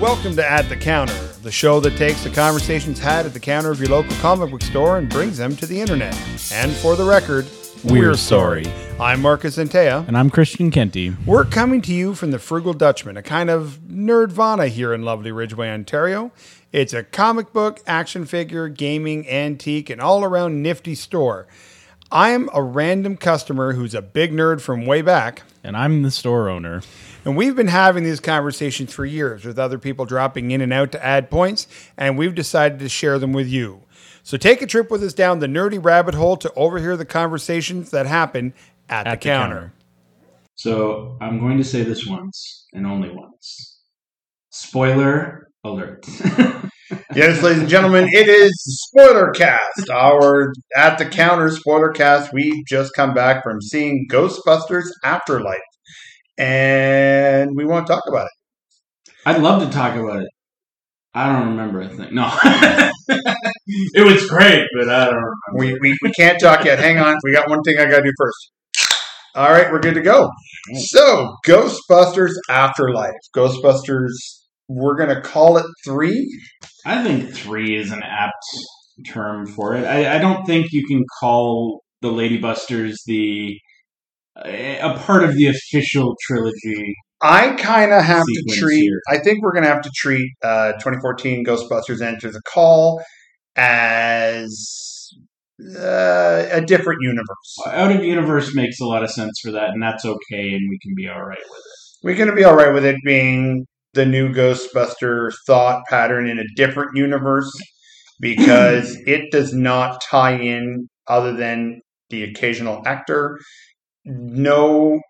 Welcome to At the Counter, the show that takes the conversations had at the counter of your local comic book store and brings them to the internet. And for the record, We're sorry. I'm Marcus Antea. And I'm Christian Kenty. We're coming to you from the Frugal Dutchman, a kind of nerdvana here in lovely Ridgeway, Ontario. It's a comic book, action figure, gaming, antique, and all around nifty store. I am a random customer who's a big nerd from way back. And I'm the store owner. And we've been having these conversations for years with other people dropping in and out to add points, and we've decided to share them with you. So take a trip with us down the nerdy rabbit hole to overhear the conversations that happen at, the, the counter. counter. So I'm going to say this once and only once. Spoiler alert. Yes, ladies and gentlemen, it is Spoiler Cast, our at the counter spoiler cast. We've just come back from seeing Ghostbusters Afterlife, and we want to talk about it. I'd love to talk about it. I don't remember a thing. No. it was great, but I don't remember. We, we, we can't talk yet. Hang on, we got one thing I got to do first. All right, we're good to go. So, Ghostbusters Afterlife. Ghostbusters, we're going to call it three. I think three is an apt term for it. I, I don't think you can call the Ladybusters the a part of the official trilogy. I kind of have to treat. here. I think we're going to have to treat uh, 2014 Ghostbusters Answer the Call as uh, a different universe. Out of universe makes a lot of sense for that, and that's okay, and we can be all right with it. We're going to be all right with it being the new Ghostbuster thought pattern in a different universe because it does not tie in other than the occasional actor. No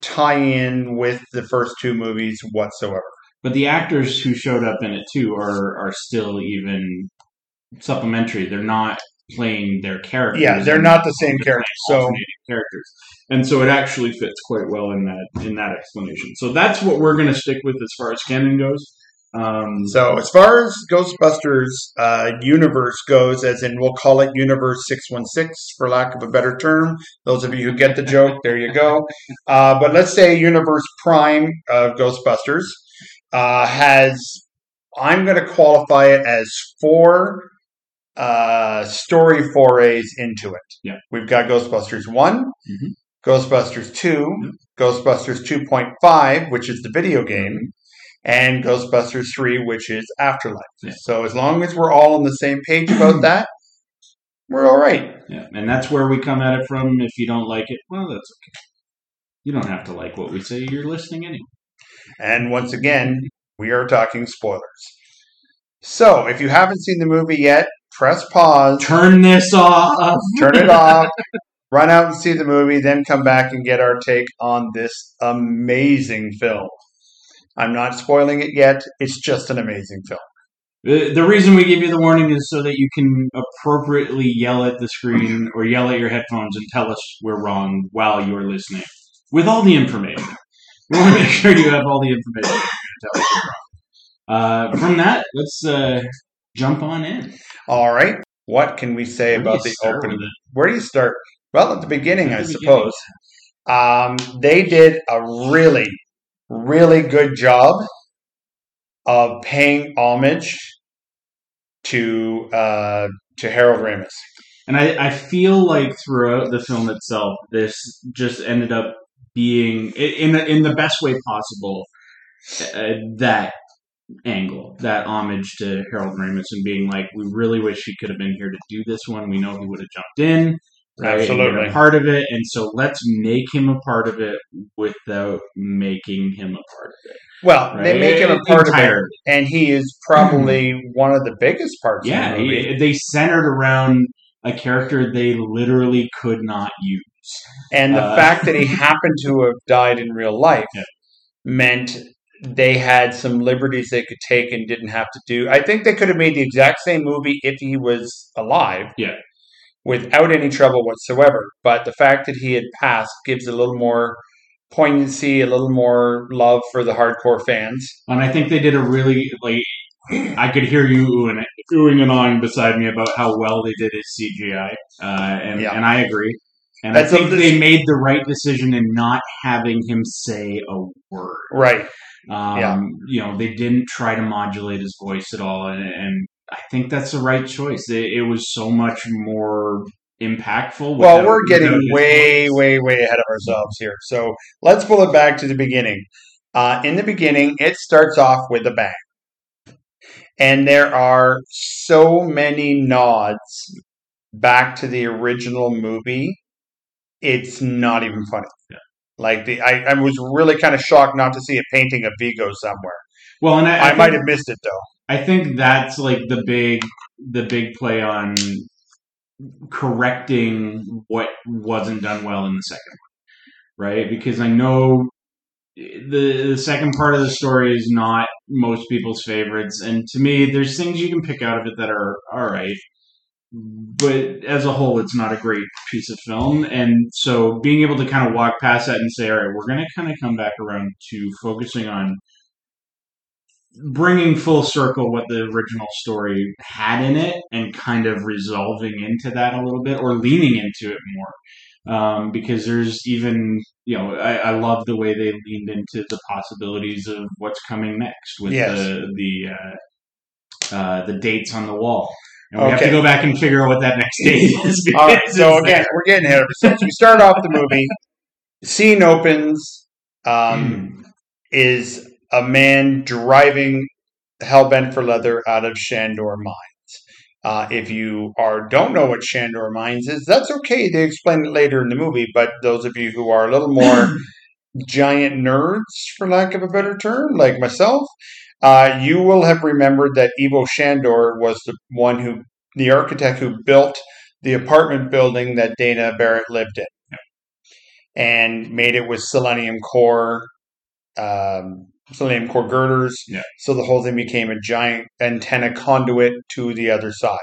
tie in with the first two movies whatsoever. But the actors who showed up in it too are are still even supplementary. They're not playing their characters. Yeah, they're not the same characters. So characters, and so it actually fits quite well in that in that explanation. So that's what we're going to stick with as far as canon goes. Um, So, as far as Ghostbusters uh, universe goes, as in we'll call it Universe 616 for lack of a better term. Those of you who get the joke, there you go. Uh, but let's say Universe Prime of Ghostbusters uh, has, I'm going to qualify it as four uh, story forays into it. Yeah. We've got Ghostbusters one Mhm. Ghostbusters 2, Ghostbusters 2.5, which is the video game, and Ghostbusters 3, which is Afterlife. Yeah. So as long as we're all on the same page about that, we're all right. yeah, and that's where we come at it from. If you don't like it, well, that's okay. You don't have to like what we say. You're listening anyway. And once again, we are talking spoilers. So if you haven't seen the movie yet, press pause, Turn this off. turn it off, run out and see the movie, then come back and get our take on this amazing film. I'm not spoiling it yet. It's just an amazing film. The, the reason we give you the warning is so that you can appropriately yell at the screen or yell at your headphones and tell us we're wrong while you're listening with all the information. We want to make sure you have all the information to tell us you're wrong. Uh, from that, let's uh, jump on in. All right. What can we say about the opening? Where do you start? Well, at the beginning, At I the suppose. Um, they did a really, really good job of paying homage to uh, to Harold Ramis. And I, I feel like throughout the film itself, this just ended up being, in, in the best way possible, uh, that angle, that homage to Harold Ramis and being like, we really wish he could have been here to do this one. We know he would have jumped in. Right, Absolutely. a part of it, and so let's make him a part of it without making him a part of it. Well, they make him a part of it, and he is probably one of the biggest parts Yeah, of the they centered around a character they literally could not use. And the Uh, fact that he happened to have died in real life Yeah. meant they had some liberties they could take and didn't have to do. I think they could have made the exact same movie if he was alive. Yeah. Without any trouble whatsoever. But the fact that he had passed gives a little more poignancy, a little more love for the hardcore fans. And I think they did a really like. I could hear you oohing, oohing and awing beside me about how well they did his CGI, uh, and Yeah. and I agree. And That's I think they made the right decision in not having him say a word. Right. Um, Yeah. You know, they didn't try to modulate his voice at all, and, and I think that's the right choice. It, it was so much more impactful. Well, we're getting way, way, way ahead of ourselves here. So let's pull it back to the beginning. Uh, in the beginning, it starts off with a bang. And there are so many nods back to the original movie. It's not even funny. Yeah. Like the, I, I was really kind of shocked not to see a painting of Vigo somewhere. Well, and I, I, I, might have missed it though. I think that's like the big, the big play on correcting what wasn't done well in the second one, right? Because I know the the second part of the story is not most people's favorites, and to me, there's things you can pick out of it that are all right. But as a whole, it's not a great piece of film, and so being able to kind of walk past that and say, "All right, we're going to kind of come back around to focusing on bringing full circle what the original story had in it and kind of resolving into that a little bit or leaning into it more. Um, because there's even, you know, I, I love the way they leaned into the possibilities of what's coming next with Yes. the the uh, uh, the dates on the wall. And we have to go back and figure out what that next date is. All right, so again, we're getting ahead of ourselves. We start off the movie. Scene opens. Um, is a man driving hellbent for leather out of Shandor Mines. Uh, if you are don't know what Shandor Mines is, that's okay. They explain it later in the movie. But those of you who are a little more giant nerds, for lack of a better term, like myself, uh, you will have remembered that Ivo Shandor was the one who, the architect who built the apartment building that Dana Barrett lived in, and made it with selenium core, um, selenium core girders. Yeah. So the whole thing became a giant antenna conduit to the other side.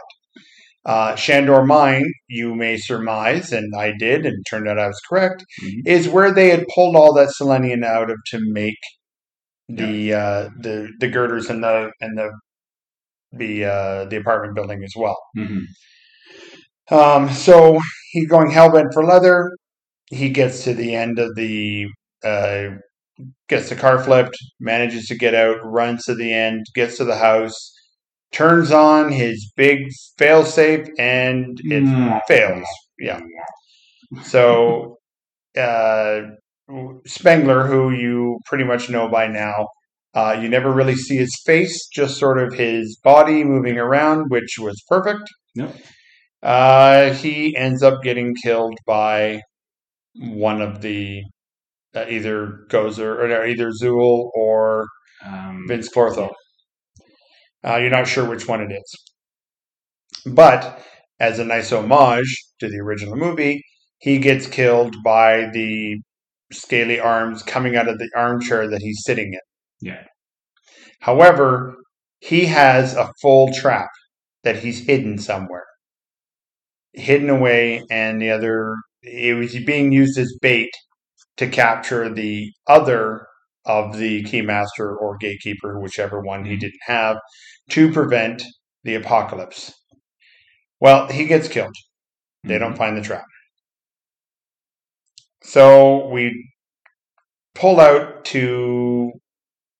Uh, Shandor Mine, you may surmise, and I did, and it turned out I was correct, Mhm. is where they had pulled all that selenium out of to make the uh, the the girders and the and the the uh, the apartment building as well. Mhm. Um, so he's going hellbent for leather. He gets to the end of the uh, gets the car flipped, manages to get out, runs to the end, gets to the house, turns on his big failsafe, and it Mwah. fails. Yeah. So uh, Spengler, who you pretty much know by now, uh, you never really see his face, just sort of his body moving around, which was perfect. Yep. Uh, he ends up getting killed by one of the uh, either Gozer or no, either Zuul or Um, Vinz Clortho. Uh, you're not sure which one it is. But as a nice homage to the original movie, he gets killed by the scaly arms coming out of the armchair that he's sitting in. Yeah. However, he has a full trap that he's hidden somewhere. Hidden away, and the other, it was being used as bait to capture the other of the keymaster or gatekeeper, whichever one he didn't have, to prevent the apocalypse. Well, he gets killed. They don't mm-hmm. find the trap. So we pull out to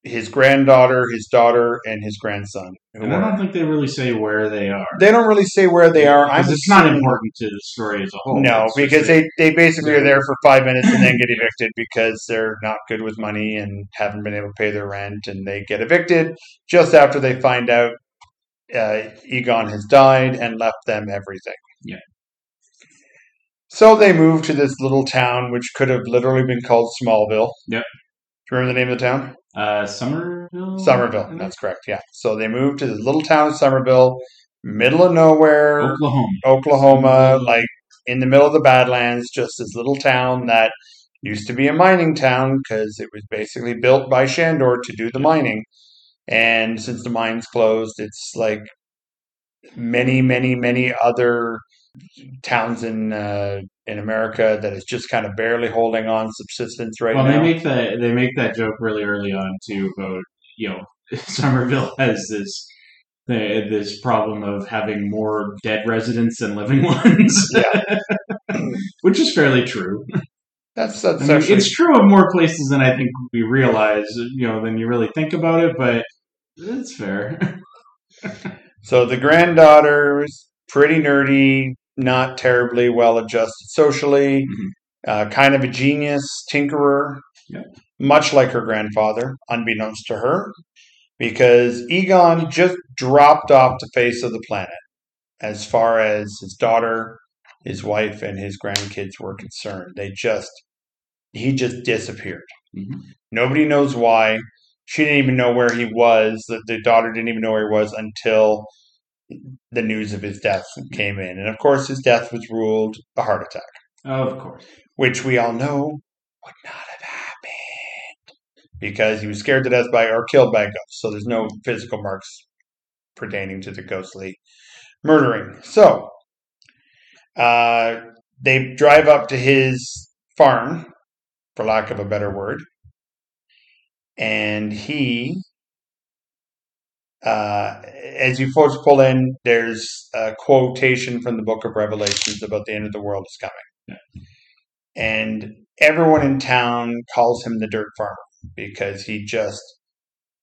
his granddaughter, his daughter, and his grandson. Who and I don't think they really say where they are. they don't really say where they are. I'm it's not important to the story as a whole. No, It's because they, they basically are there for five minutes and then get evicted because they're not good with money and haven't been able to pay their rent, and they get evicted just after they find out uh, Egon has died and left them everything. Yeah. So they move to this little town, which could have literally been called Smallville. Yep. Do you remember the name of the town? Uh, Summerville. Summerville. That's correct. Yeah. So they moved to this little town of Summerville, middle of nowhere. Oklahoma. Oklahoma, like in the middle of the Badlands, just this little town that used to be a mining town because it was basically built by Shandor to do the mining. And since the mines closed, it's like many, many, many other towns in uh, in America that is just kind of barely holding on subsistence right well, now. Well, they make that they make that joke really early on too about you know Summerville has this the, this problem of having more dead residents than living ones, which is fairly true. That's that's I mean, actually it's true of more places than I think we realize. You know, than you really think about it, but it's fair. so the granddaughter's pretty nerdy, not terribly well adjusted socially, Mhm. uh, kind of a genius tinkerer, Yep. much like her grandfather, unbeknownst to her, because Egon just dropped off the face of the planet as far as his daughter, his wife, and his grandkids were concerned. They just, he just disappeared. Mhm. Nobody knows why. She didn't even know where he was. The, the daughter didn't even know where he was until the news of his death came in. And of course, his death was ruled a heart attack, of course. which we all know would not have happened because he was scared to death by or killed by a ghost. So there's no physical marks pertaining to the ghostly murdering. So uh, they drive up to his farm, for lack of a better word, and he uh, as you folks pull in, there's a quotation from the book of Revelations about the end of the world is coming. And everyone in town calls him the dirt farmer because he just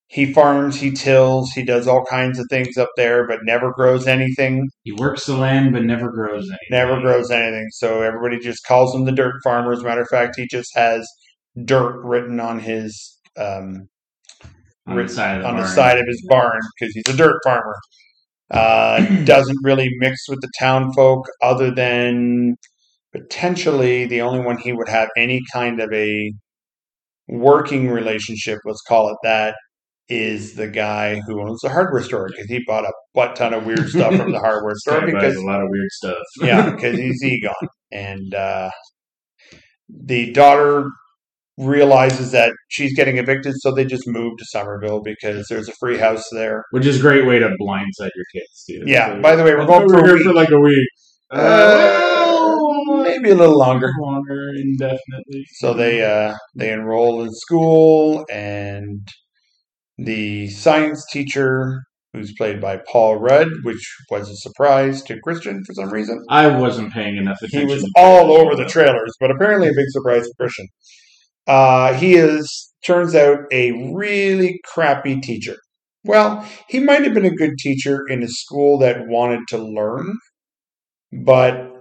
he farms, he tills, he does all kinds of things up there, but never grows anything. He works the land, but never grows anything. Never grows anything. So everybody just calls him the dirt farmer. As a matter of fact, he just has dirt written on his um, on the side of the on the side of his barn because he's a dirt farmer. Uh, doesn't really mix with the town folk other than potentially the only one he would have any kind of a working relationship, let's call it that, is the guy who owns the hardware store because he bought a butt ton of weird stuff from the hardware store because a lot of weird stuff. yeah, because he's Egon. And uh, the daughter realizes that she's getting evicted, so they just move to Summerville because there's a free house there. Which is a great way to blindside your kids, too. Yeah, So- by the way, we're going for we a were here for like a week. Uh, maybe a little longer. Longer, indefinitely. So they uh, they enroll in school, and the science teacher, who's played by Paul Rudd, which was a surprise to Christian for some reason. I wasn't paying enough attention. He was all over the trailers, but apparently a big surprise for Christian. Uh, he is, turns out, a really crappy teacher. Well, he might have been a good teacher in a school that wanted to learn, but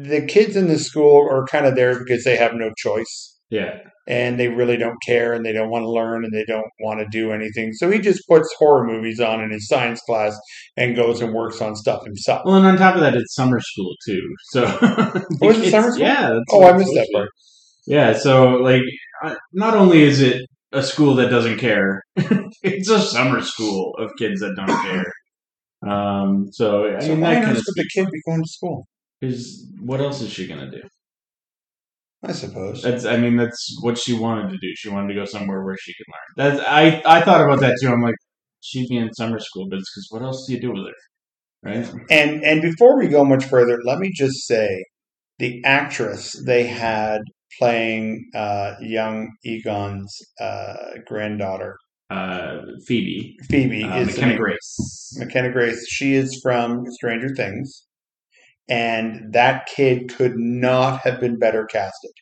the kids in the school are kind of there because they have no choice Yeah. and they really don't care and they don't want to learn and they don't want to do anything. So he just puts horror movies on in his science class and goes and works on stuff himself. Well, and on top of that, it's summer school too. So Oh, is it summer school? Yeah. Oh, I missed that part. Yeah. So like, not only is it a school that doesn't care, it's a summer school of kids that don't care. Um. So I So mean, why that on kind earth of would the kid be going to school? is what else is she gonna do? I suppose. That's I mean that's what she wanted to do. She wanted to go somewhere where she could learn. That's I I thought about that too. I'm like, she'd be in summer school, but it's because what else do you do with her, right? And and before we go much further, let me just say, the actress they had playing uh, young Egon's uh, granddaughter, Uh, Phoebe, Phoebe, uh, is McKenna Grace. McKenna Grace. She is from Stranger Things, and that kid could not have been better casted.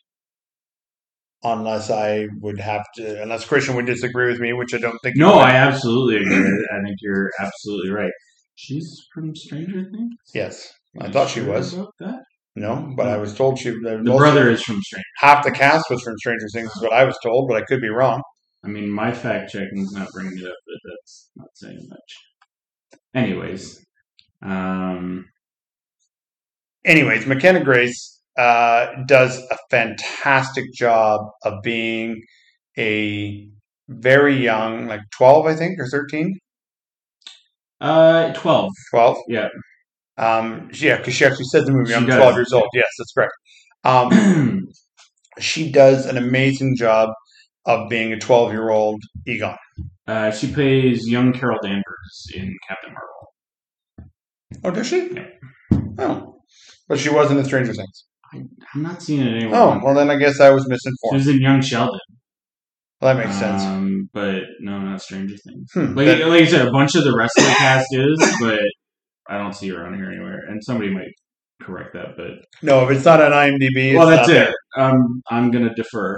Unless I would have to, unless Christian would disagree with me, which I don't think. No. I absolutely agree. I think you're absolutely right. She's from Stranger Things. yes, I thought she was. about that. No, but I was told she. The brother is from Stranger. half the cast was from Stranger Things, is what I was told, but I could be wrong. I mean, my fact checking is not bringing it up, but that's not saying much. Anyways, um, Anyways, McKenna Grace uh, does a fantastic job of being a very young, like 12, I think, or 13? uh, twelve. 12? Yeah. Um, yeah, because she actually said in the movie, She I'm does. 12 years old. Yes, that's correct. Um, she does an amazing job of being a 12 year old Egon. Uh, she plays young Carol Danvers in Captain Marvel. Oh, does she? Yeah. Oh. But she wasn't in Stranger Things. I'm not seeing it anywhere. Oh, well, then I guess I was misinformed. she was in Young Sheldon. Well, that makes sense. Um, but no, not Stranger Things. Hmm, Like, that- like you said, a bunch of the rest of the cast is, but I don't see her on here anywhere. And somebody might correct that, but no, if it's not on IMDb, it's well, that's it. um, I'm gonna defer.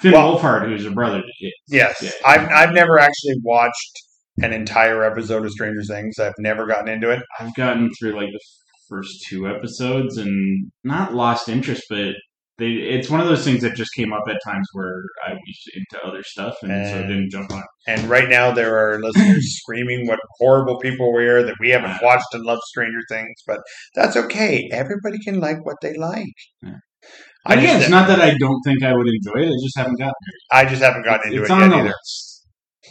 Finn Well- Wolfhard, who's her brother. Yes, Yeah. I've I've never actually watched an entire episode of Stranger Things. I've never gotten into it. I've gotten through like the first two episodes and not lost interest, but they, it's one of those things that just came up at times where I was into other stuff and so I didn't jump on. And right now there are listeners screaming what horrible people we are that we haven't watched and loved Stranger Things, but that's okay. Everybody can like what they like. Yeah. I yeah, it's not that I don't think I would enjoy it. I just haven't gotten I just haven't gotten into It's it on yet the either. list.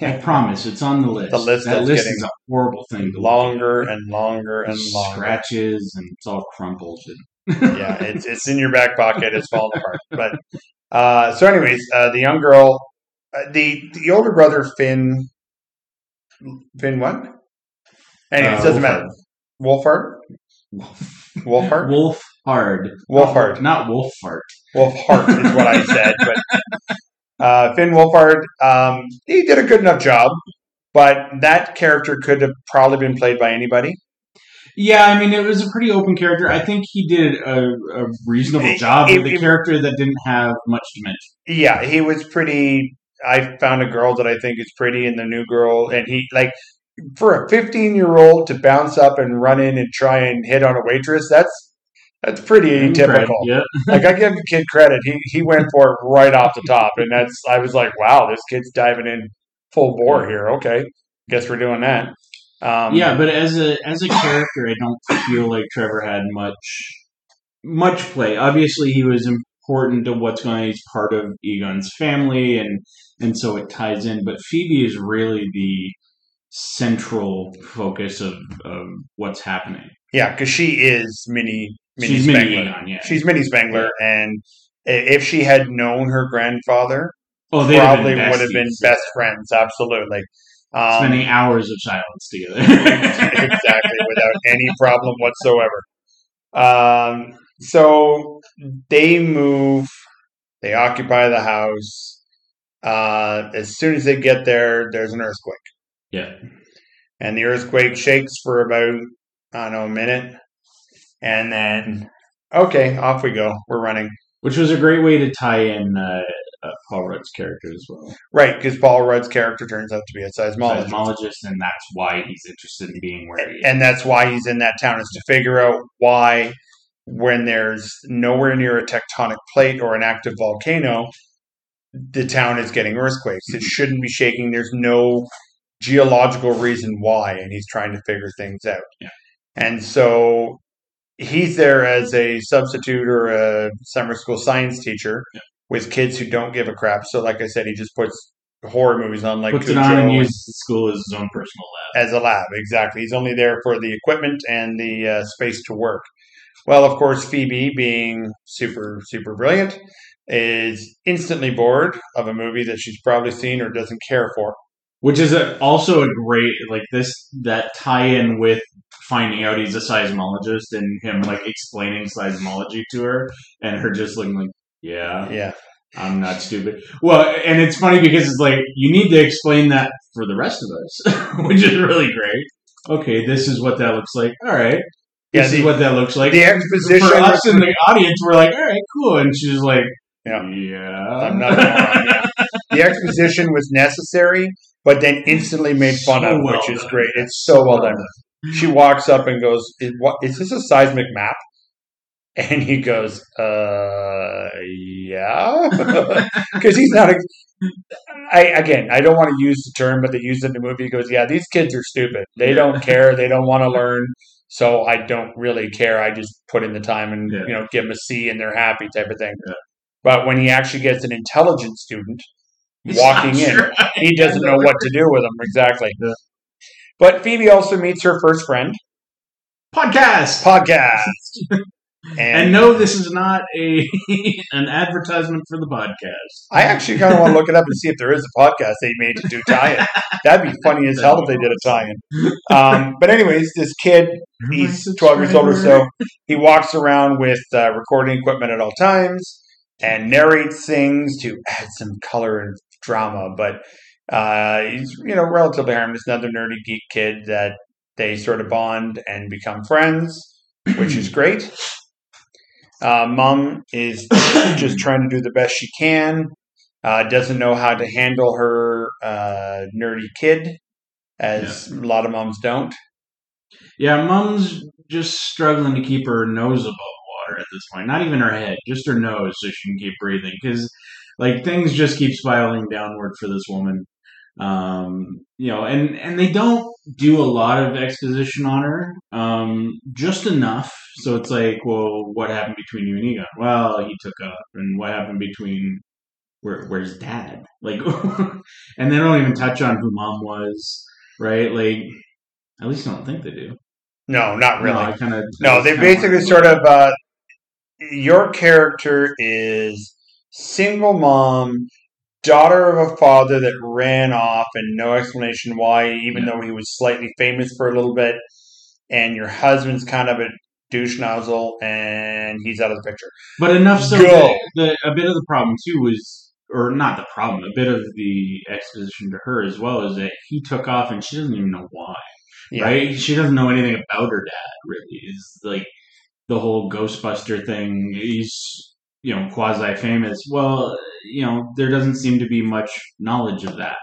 I promise, it's on the list. The list that list is a horrible thing. To look at. Longer and longer and longer. scratches and it's all crumpled. Yeah, it's it's in your back pocket. It's falling apart. But uh, so, anyways, uh, the young girl, uh, the the older brother Finn, Finn what? Anyways, Uh, doesn't matter. Wolfhard, Wolfhard, Wolf hard. Wolfhard. Not Wolfhard. Wolfhard is what I said. But uh, Finn Wolfhard, um, he did a good enough job. But that character could have probably been played by anybody. Yeah, I mean, it was a pretty open character. I think he did a, a reasonable job it- with a character that didn't have much dimension. Yeah, he was pretty. I found a girl that I think is pretty, and the new girl, and he like for a 15 year old to bounce up and run in and try and hit on a waitress. That's that's pretty atypical. Yeah. like I give the kid credit. He he went for it right off the top, and that's I was like, wow, this kid's diving in full bore here. Okay, guess we're doing that. Um, yeah, but as a as a character, I don't feel like Trevor had much much play. Obviously, he was important to what's going on. He's part of Egon's family, and and so it ties in. But Phoebe is really the central focus of, of what's happening. yeah, because she is mini mini She's Spengler. mini Egon, yeah. She's mini Spengler, and if she had known her grandfather, oh, they probably would have been best friends. Absolutely. Um, spending hours of silence together. exactly, without any problem whatsoever. Um, so they move, they occupy the house. Uh, as soon as they get there, there's an earthquake, yeah. and the earthquake shakes for about I don't know a minute, and then okay, off we go. We're running. Which was a great way to tie in uh, uh, Paul Rudd's character as well. Right, because Paul Rudd's character turns out to be a seismologist. Seismologist, and that's why he's interested in being where he is. and that's why he's in that town is to figure out why when there's nowhere near a tectonic plate or an active volcano the town is getting earthquakes it shouldn't be shaking there's no geological reason why and he's trying to figure things out Yeah. and so he's there as a substitute or a summer school science teacher Yeah. With kids who don't give a crap so like i said he just puts horror movies on like Puts it Cujo on and uses the school as his own personal lab. as a lab. Exactly. He's only there for the equipment and the uh, space to work. Well, of course, Phoebe, being super, super brilliant, is instantly bored of a movie that she's probably seen or doesn't care for. Which is a, also a great like this that tie-in with finding out he's a seismologist and him like explaining seismology to her and her just looking like, yeah, Yeah. I'm not stupid. Well, and it's funny because it's like you need to explain that for the rest of us, which is really great. Okay, this is what that looks like. All right, Yeah, this the- is what that looks like. The exposition. for us in the audience, we're like, all right, cool, and she's like, Yeah. yeah, I'm not yeah. the exposition was necessary, but then instantly made fun So of, well which is great. It's so well done. She walks up and goes, is, what, is this a seismic map? And he goes, uh, yeah. Because he's not. A, I again, I don't want to use the term, but they use it in the movie. He goes, yeah, these kids are stupid. They don't care. They don't want to learn. So I don't really care. I just put in the time and Yeah. you know give them a C and they're happy type of thing. Yeah. But when he actually gets an intelligent student He's walking in, sure. he doesn't know what to do with them exactly. Yeah. But Phoebe also meets her first friend, podcast. podcast. And no, this is not a an advertisement for the podcast. I actually kind of want to look it up and see if there is a podcast they made to do tie-in. That'd be funny as hell if they did a tie-in. Um, but anyways, this kid, he's 12 years old or so. He walks around with uh, recording equipment at all times and narrates things to add some color and drama. But uh, he's, you know, relatively harmless. Another nerdy geek kid that they sort of bond and become friends, which is great. Uh, mom is just trying to do the best she can. Uh, doesn't know how to handle her uh, nerdy kid, as a lot of moms don't. Yeah, mom's just struggling to keep her nose above water at this point. Not even her head, just her nose, so she can keep breathing. Because like things just keep spiraling downward for this woman. Um, you know, and and they don't do a lot of exposition on her, um, just enough. So it's like, well, what happened between you and Egon? Well, he took up, and what happened between where where's dad? Like, and they don't even touch on who mom was, right? Like, at least I don't think they do. No, not really. No, I kind of No, they basically sort of uh, your character is single mom, daughter of a father that ran off, and no explanation why, even Yeah. though he was slightly famous for a little bit, and your husband's kind of a douche nozzle, and he's out of the picture. But enough so that the, a bit of the problem too was, or not the problem, a bit of the exposition to her as well is that he took off and she doesn't even know why, Yeah. right? She doesn't know anything about her dad really. Is like the whole Ghostbuster thing. He's you know quasi famous. Well, you know there doesn't seem to be much knowledge of that,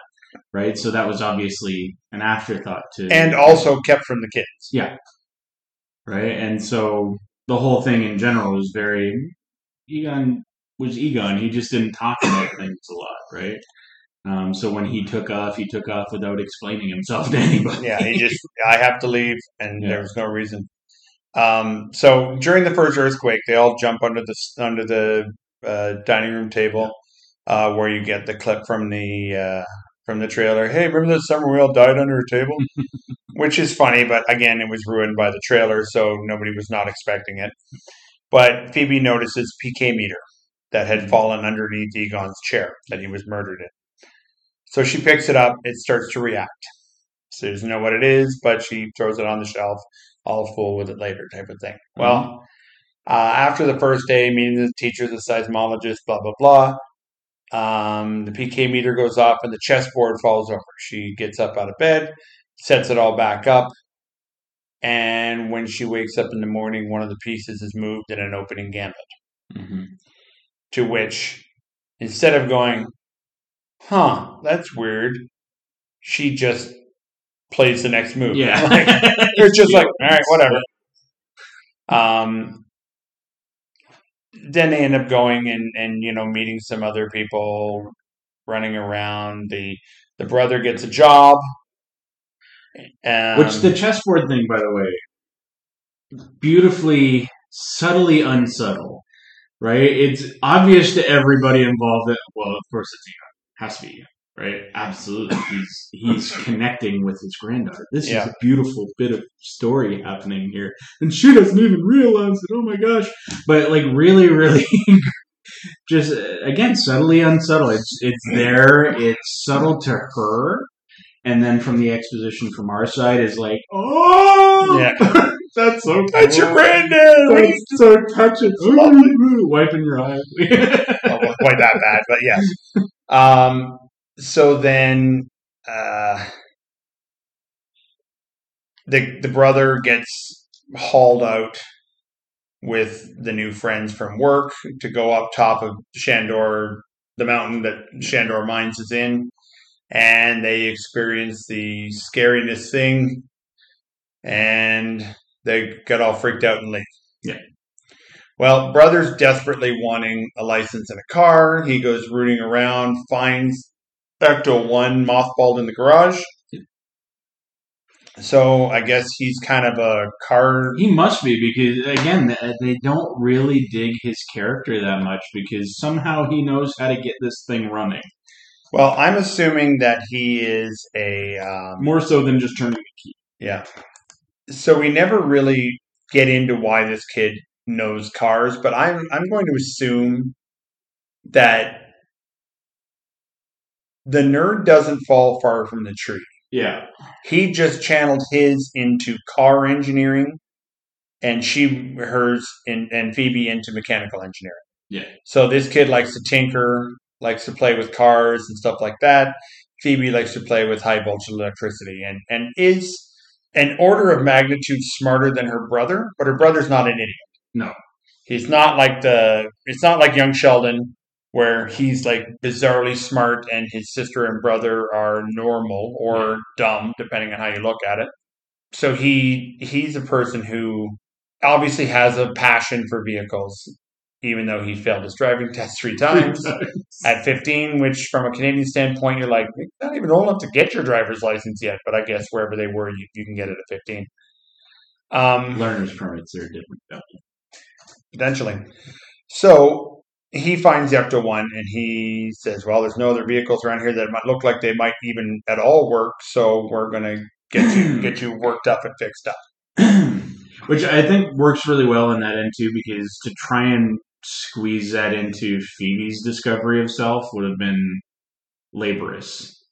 right? So that was obviously an afterthought to And also kept from the kids. yeah. Right? And so the whole thing in general was very Egon was Egon. He just didn't talk about things a lot, right? Um, so when he took off, he took off without explaining himself to anybody. Yeah, he just, I have to leave, and Yeah. there was no reason. Um, so during the first earthquake, they all jump under the under the uh, dining room table, uh, where you get the clip from the uh, from the trailer. Hey, remember that summer we all died under a table? Which is funny, but again, it was ruined by the trailer, so nobody was not expecting it. But Phoebe notices PK meter that had fallen underneath Egon's chair that he was murdered in. So she picks it up. It starts to react. She doesn't know what it is, but she throws it on the shelf. I'll fool with it later, type of thing. Well, uh, after the first day, meeting the teacher, the seismologist, blah blah blah. Um, the PK meter goes off and the chessboard falls over. She gets up out of bed, sets it all back up, and when she wakes up in the morning, one of the pieces is moved in an opening gambit. Mhm. To which, instead of going, "Huh, that's weird," she just plays the next move. Yeah. Like, it's just like, all right, whatever. Um, then they end up going and, and you know meeting some other people, running around. The the brother gets a job, um, Which the chessboard thing, by the way, beautifully, subtly unsubtle, right? It's obvious to everybody involved that, well, of course it's. Has to be right? Absolutely. He's he's connecting with his granddaughter. This Yeah. is a beautiful bit of story happening here. And she doesn't even realize it. Oh my gosh. But like really, really just uh, again, subtly unsubtle. It's it's there, it's subtle to her. And then from the exposition from our side is like, oh, yeah, that's so that's your granddad. What are you That's so touching. Wiping your eyes. well, quite that bad, but yes. Um, so then uh, the the brother gets hauled out with the new friends from work to go up top of Shandor, the mountain that Shandor Mines is in, and they experience the scariness thing, and they get all freaked out and leave. Yeah. Well, brother's desperately wanting a license and a car. He goes rooting around, finds Ecto 1 mothballed in the garage. So I guess he's kind of a car. he must be because again, they don't really dig his character that much because somehow he knows how to get this thing running Well, I'm assuming that he is a. Um, more so than just turning the key. yeah. So we never really get into why this kid knows cars, but I'm I'm going to assume that the nerd doesn't fall far from the tree. Yeah, he just channeled his into car engineering and she hers in, and phoebe into mechanical engineering yeah, so this kid likes to tinker likes to play with cars and stuff like that phoebe likes to play with high voltage electricity and and is an order of magnitude smarter than her brother but her brother's not an idiot No. He's not like the. It's not like young Sheldon, where he's like bizarrely smart and his sister and brother are normal or dumb, depending on how you look at it. So he he's a person who obviously has a passion for vehicles, even though he failed his driving test three times at 15. Which, from a Canadian standpoint, you're like not even old enough to get your driver's license yet. But I guess wherever they were, you, you can get it at 15. Um, Learner's permits are different. potentially. So he finds the Ecto one and he says, "Well, there's no other vehicles around here that might look like they might even at all work. So we're gonna get you get you worked up and fixed up." Which I think works really well in that end too, because to try and squeeze that into Phoebe's discovery of self would have been laborious,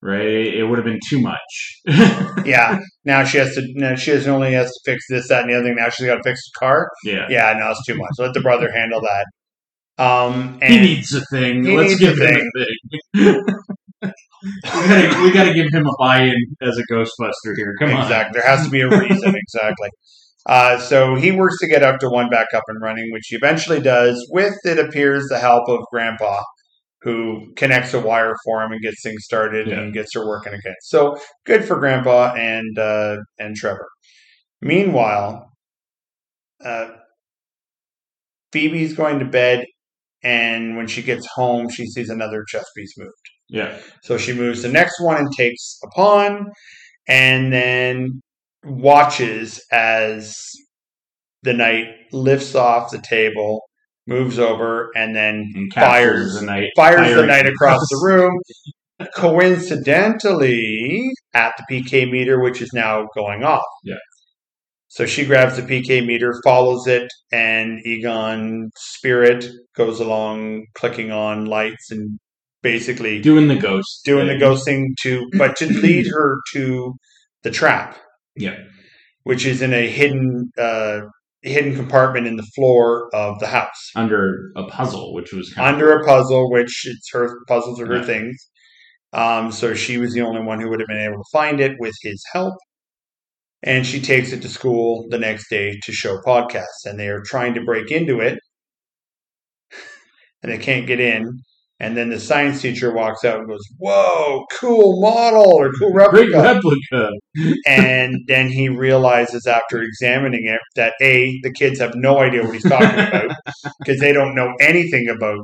right? It would have been too much. yeah. Now she has to. Now she has only has to fix this, that, and the other thing. Now she's got to fix the car. yeah. Yeah, no, it's too much. Let the brother handle that. Um, and He needs a thing. He Let's needs a give him a thing. we gotta we gotta give him a buy-in as a Ghostbuster here. Come on. exactly. There has to be a reason. exactly. Uh, so he works to get Ecto one back up and running, which he eventually does with, it appears, the help of Grandpa, who connects a wire for him and gets things started Yeah. and gets her working again. So good for Grandpa and uh, and Trevor. Meanwhile, uh, Phoebe's going to bed, and when she gets home, she sees another chess piece moved. Yeah. So she moves the next one and takes a pawn, and then watches as the knight lifts off the table, moves over, and then And fires the knight. fires the knight across the room. Coincidentally, at the PK meter, which is now going off. Yeah. So she grabs the PK meter, follows it, and Egon Spirit goes along, clicking on lights and basically doing the ghost. doing the thing. ghost thing to but to lead her to the trap Yeah. which is in a hidden uh hidden compartment in the floor of the house under a puzzle, which was under a puzzle which it's her puzzles are her Yeah. things um so she was the only one who would have been able to find it with his help and she takes it to school the next day to show podcasts and they are trying to break into it and they can't get in and then the science teacher walks out and goes, "Whoa, cool model or cool of great replica." replica. and then he realizes after examining it that a the kids have no idea what he's talking about because they don't know anything about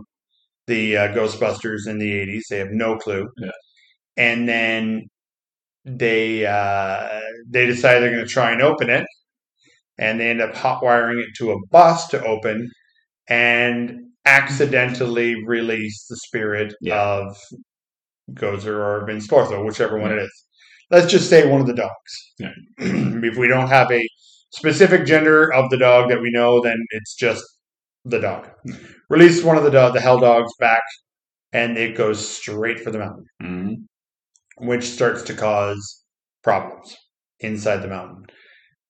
the uh, Ghostbusters in the '80s. They have no clue. Yeah. And then they uh, they decide they're going to try and open it, and they end up hot wiring it to a bus to open, and accidentally release the spirit Yeah. of Gozer or Vinz Clortho, whichever one it is. Let's just say one of the dogs. Yeah. if we don't have a specific gender of the dog that we know, then it's just the dog. Release one of the dog, the hell dogs back, and it goes straight for the mountain, Mhm. Which starts to cause problems inside the mountain.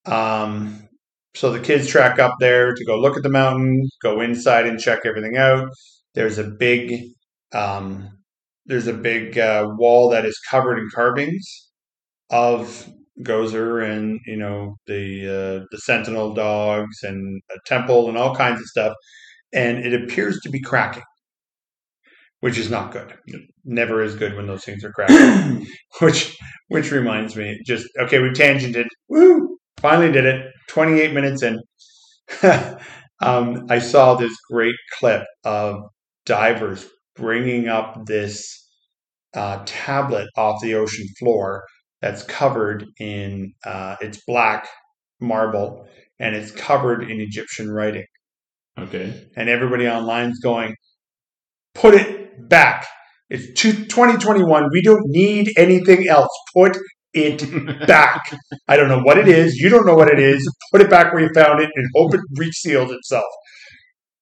Um, so the kids track up there to go look at the mountain, go inside and check everything out. There's a big, um, there's a big uh, wall that is covered in carvings of Gozer and you know the uh, the sentinel dogs and a temple and all kinds of stuff, and it appears to be cracking, which is not good. Never is good when those things are cracking. which which reminds me, just okay, we've tangented. Woo! Finally did it. Twenty eight minutes in. um, I saw this great clip of divers bringing up this uh, tablet off the ocean floor that's covered in uh, it's black marble and it's covered in Egyptian writing. Okay. And everybody online's going, put it back. It's 2021. We don't need anything else. Put it back. I don't know what it is. You don't know what it is. Put it back where you found it and hope it reseals itself.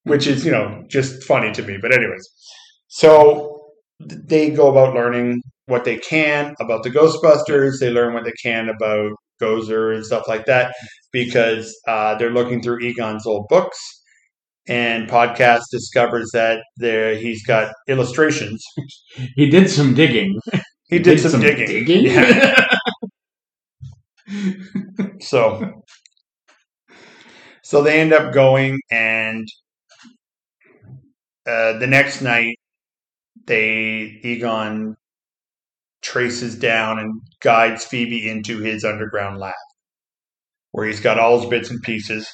Which is, you know, just funny to me. But anyways, so they go about learning what they can about the Ghostbusters. They learn what they can about Gozer and stuff like that because uh, they're looking through Egon's old books. And podcast discovers that there he's got illustrations. He did some digging. He did, some, digging. Yeah. So, So they end up going, and uh, the next night, they Egon traces down and guides Phoebe into his underground lab, where he's got all his bits and pieces.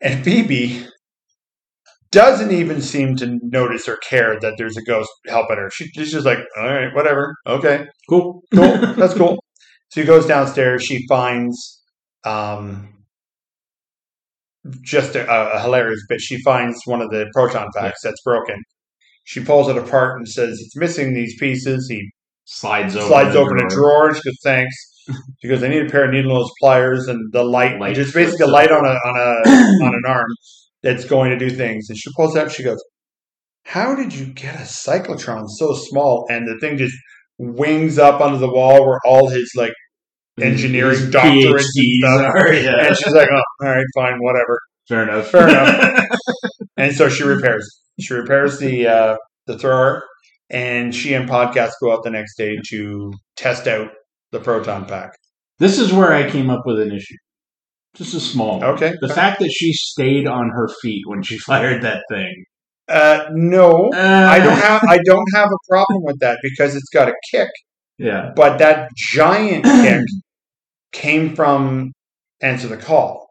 And Phoebe doesn't even seem to notice or care that there's a ghost helping her. She, she's just like, all right, whatever, okay, Cool. cool, that's cool. So he goes downstairs. She finds um, just a, a hilarious bit. She finds one of the proton packs that's broken. She pulls it apart and says it's missing these pieces. He Slides over. slides the open a drawer. She goes, "Thanks." She goes, "I need a pair of needle nose pliers and the light, Light just basically a light on a on a on an arm that's going to do things." And she pulls up. She goes, "How did you get a cyclotron so small?" And the thing just wings up onto the wall where all his like engineering His doctorates and stuff. are, yeah. And she's like, "Oh, all right, fine, whatever." Fair enough. Fair enough. And so she repairs. She repairs the uh, the thrower, and she and Podcast go out the next day to test out the proton pack. this is where I came up with an issue. Just a small. one. Okay. The fact that she stayed on her feet when she fired that thing. Uh, no, Uh, I don't have I don't have a problem with that because it's got a kick, Yeah. but that giant kick came from answer the call.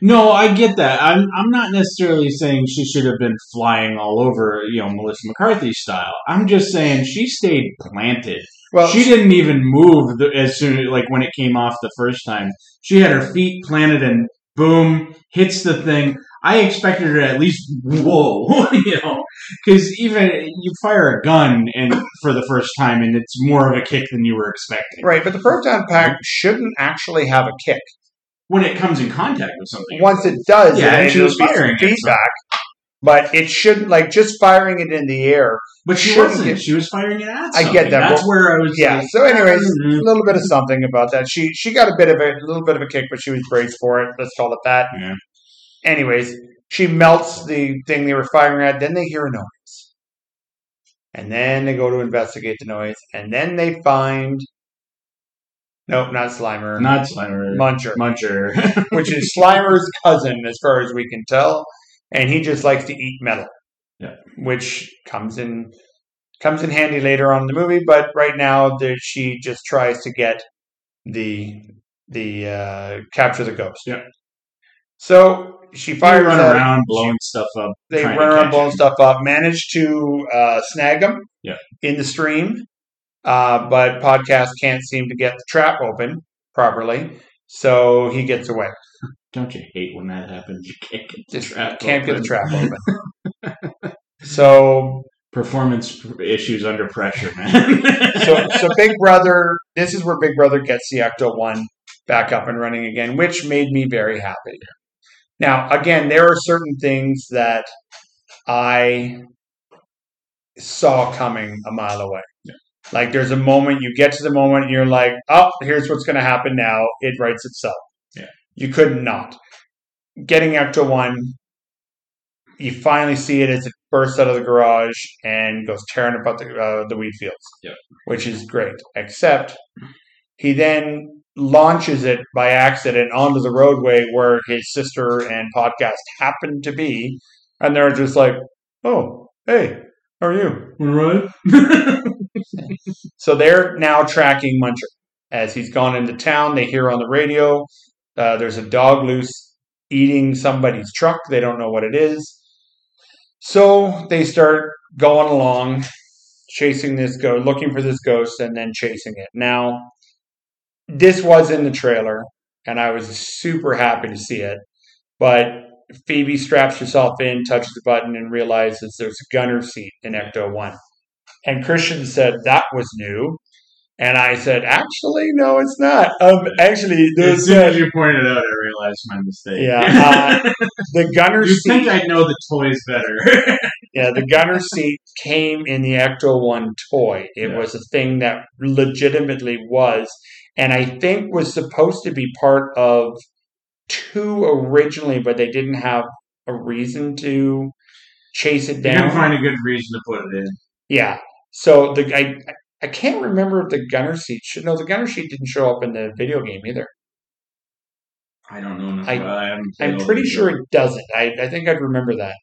No, I get that. I'm I'm not necessarily saying she should have been flying all over, you know, Melissa McCarthy style. I'm just saying she stayed planted. Well, she didn't even move the, as soon like when it came off the first time. She had her feet planted and boom hits the thing. I expected her to at least whoa, you know, because even you fire a gun and for the first time and it's more of a kick than you were expecting. right, but the proton pack shouldn't actually have a kick. When it comes in contact with something, Once it does, Yeah, it, and she was it'll be firing it, so- feedback. But it shouldn't like just firing it in the air but she shouldn't wasn't. get- She was firing it at. I get that. That's Well, where I was. Yeah. like, So, anyways, mhm. a little bit of something about that. She she got a bit of a, a little bit of a kick, but she was braced for it. Let's call it that. Yeah. Anyways, she melts the thing they were firing at. Then they hear a noise, and then they go to investigate the noise, and then they find nope, not Slimer, not Slimer, Muncher, Muncher. which is Slimer's cousin, as far as we can tell, and he just likes to eat metal. Yeah. which comes in comes in handy later on in the movie. But right now, there, she just tries to get the the uh, capture the ghost. Yeah. So she They fires run at- around blowing stuff up. They run around blowing him. stuff up. Manage to uh, snag him. Yeah. In the stream, uh, but podcast can't seem to get the trap open properly, so he gets away. Don't you hate when that happens? You can't get the Just trap. can't get the open. trap open. so Performance issues under pressure, man. so so Big Brother. This is where Big Brother gets the Ecto One back up and running again, which made me very happy. Now, again, there are certain things that I saw coming a mile away. Like there's a moment you get to the moment and you're like, oh, here's what's going to happen now. It writes itself. Yeah. You could not. Getting Ecto One, you finally see it as it bursts out of the garage and goes tearing about the uh, the wheat fields. Yeah. which is great. Except he then launches it by accident onto the roadway where his sister and podcast happen to be, and they're just like, "Oh, hey, how are you?" right? So they're now tracking Muncher as he's gone into town. They hear on the radio uh, there's a dog loose eating somebody's truck. They don't know what it is. So they start going along, chasing this ghost, looking for this ghost, and then chasing it. Now, this was in the trailer, and I was super happy to see it. But Phoebe straps herself in, touches the button, and realizes there's a gunner seat in Ecto 1. And Christian said that was new. And I said, actually, no, it's not. Um, actually, As soon as you pointed out, I realized my mistake. Yeah, uh, the gunner you seat. think I'd know the toys better? Yeah, the gunner seat came in the Ecto One toy. It Yeah. was a thing that legitimately was, and I think was supposed to be part of two originally, but they didn't have a reason to chase it you down. didn't find a good reason to put it in. Yeah. So the I I can't remember if the gunner seat should no the gunner seat didn't show up in the video game either. I don't know. I- I I'm pretty sure it doesn't. I, I think I'd remember that.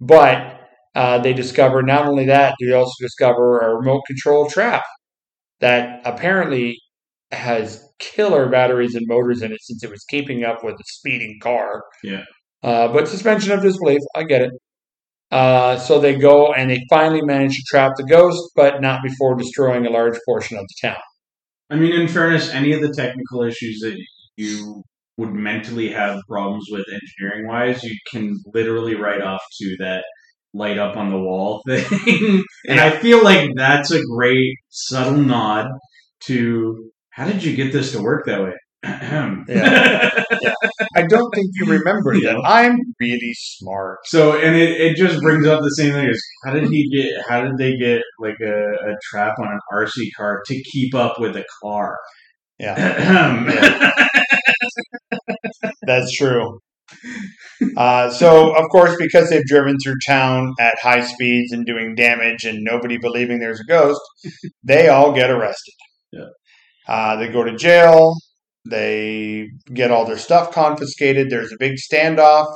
But uh, they discover not only that, they also discover a remote control trap that apparently has killer batteries and motors in it since it was keeping up with a speeding car. Yeah. Uh, but suspension of disbelief, I get it. Uh, so they go and they finally manage to trap the ghost, but not before destroying a large portion of the town. I mean, in fairness, any of the technical issues that you would mentally have problems with engineering wise, you can literally write off to that light up on the wall thing. and I feel like that's a great subtle nod to how did you get this to work that way? Yeah. I don't think you remember that. I'm really smart. So and it, it just brings up the same thing as how did he get how did they get like a, a trap on an RC car to keep up with a car? Yeah. That's true. Uh, so, of course, because they've driven through town at high speeds and doing damage and nobody believing there's a ghost, they all get arrested. Yeah. Uh, they go to jail. They get all their stuff confiscated. There's a big standoff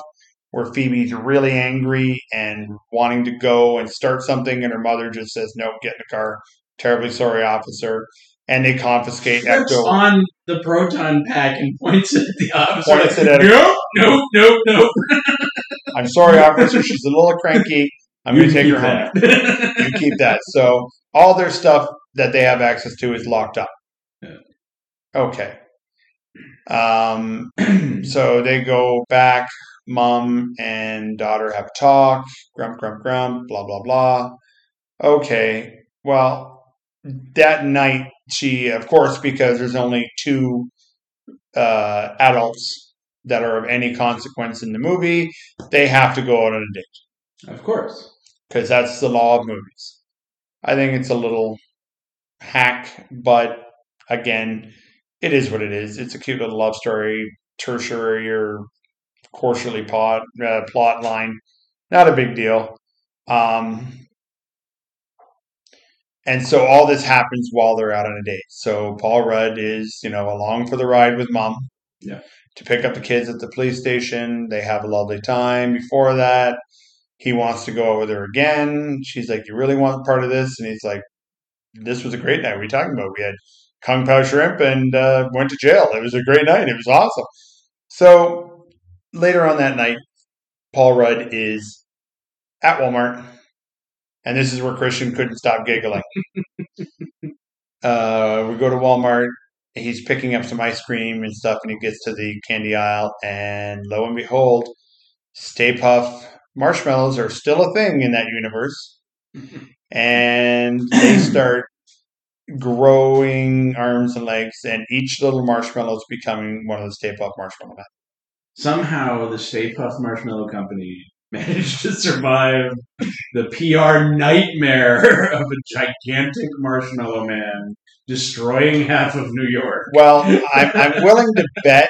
where Phoebe's really angry and wanting to go and start something, and her mother just says, No, get in the car. Terribly sorry, officer. And they confiscate Flips Ecto. on the proton pack and points it at the officer. Points it at him. nope, nope, nope, nope. I'm sorry, officer. She's a little cranky. I'm going to take her home. home. You keep that. So all their stuff that they have access to is locked up. Yeah. Okay. Um. So they go back. Mom and daughter have a talk. Grump, grump, grump. Blah blah blah. Okay. Well, that night she, of course, because there's only two uh, adults that are of any consequence in the movie, they have to go out on a date of course. because that's the law of movies. I think it's a little hack, but again, it is what it is. It's a cute little love story, tertiary or quarterly plot uh, plot line, not a big deal. Um, and so all this happens while they're out on a date. So Paul Rudd is, you know, along for the ride with mom. Yeah. To pick up the kids at the police station. They have a lovely time. Before that, he wants to go out with her again. She's like, "You really want part of this?" And he's like, "This was a great night. What are you talking about? We had kung pao shrimp and uh, went to jail. It was a great night. It was awesome." So later on that night, Paul Rudd is at Walmart, and this is where Christian couldn't stop giggling. uh, we go to Walmart. He's picking up some ice cream and stuff, and he gets to the candy aisle, and lo and behold, Stay Puft marshmallows are still a thing in that universe, and they start growing arms and legs, and each little marshmallow is becoming one of the Stay Puft Marshmallow Men. Somehow the Stay Puft Marshmallow Company managed to survive the PR nightmare of a gigantic marshmallow man destroying half of New York. Well, I'm, I'm willing to bet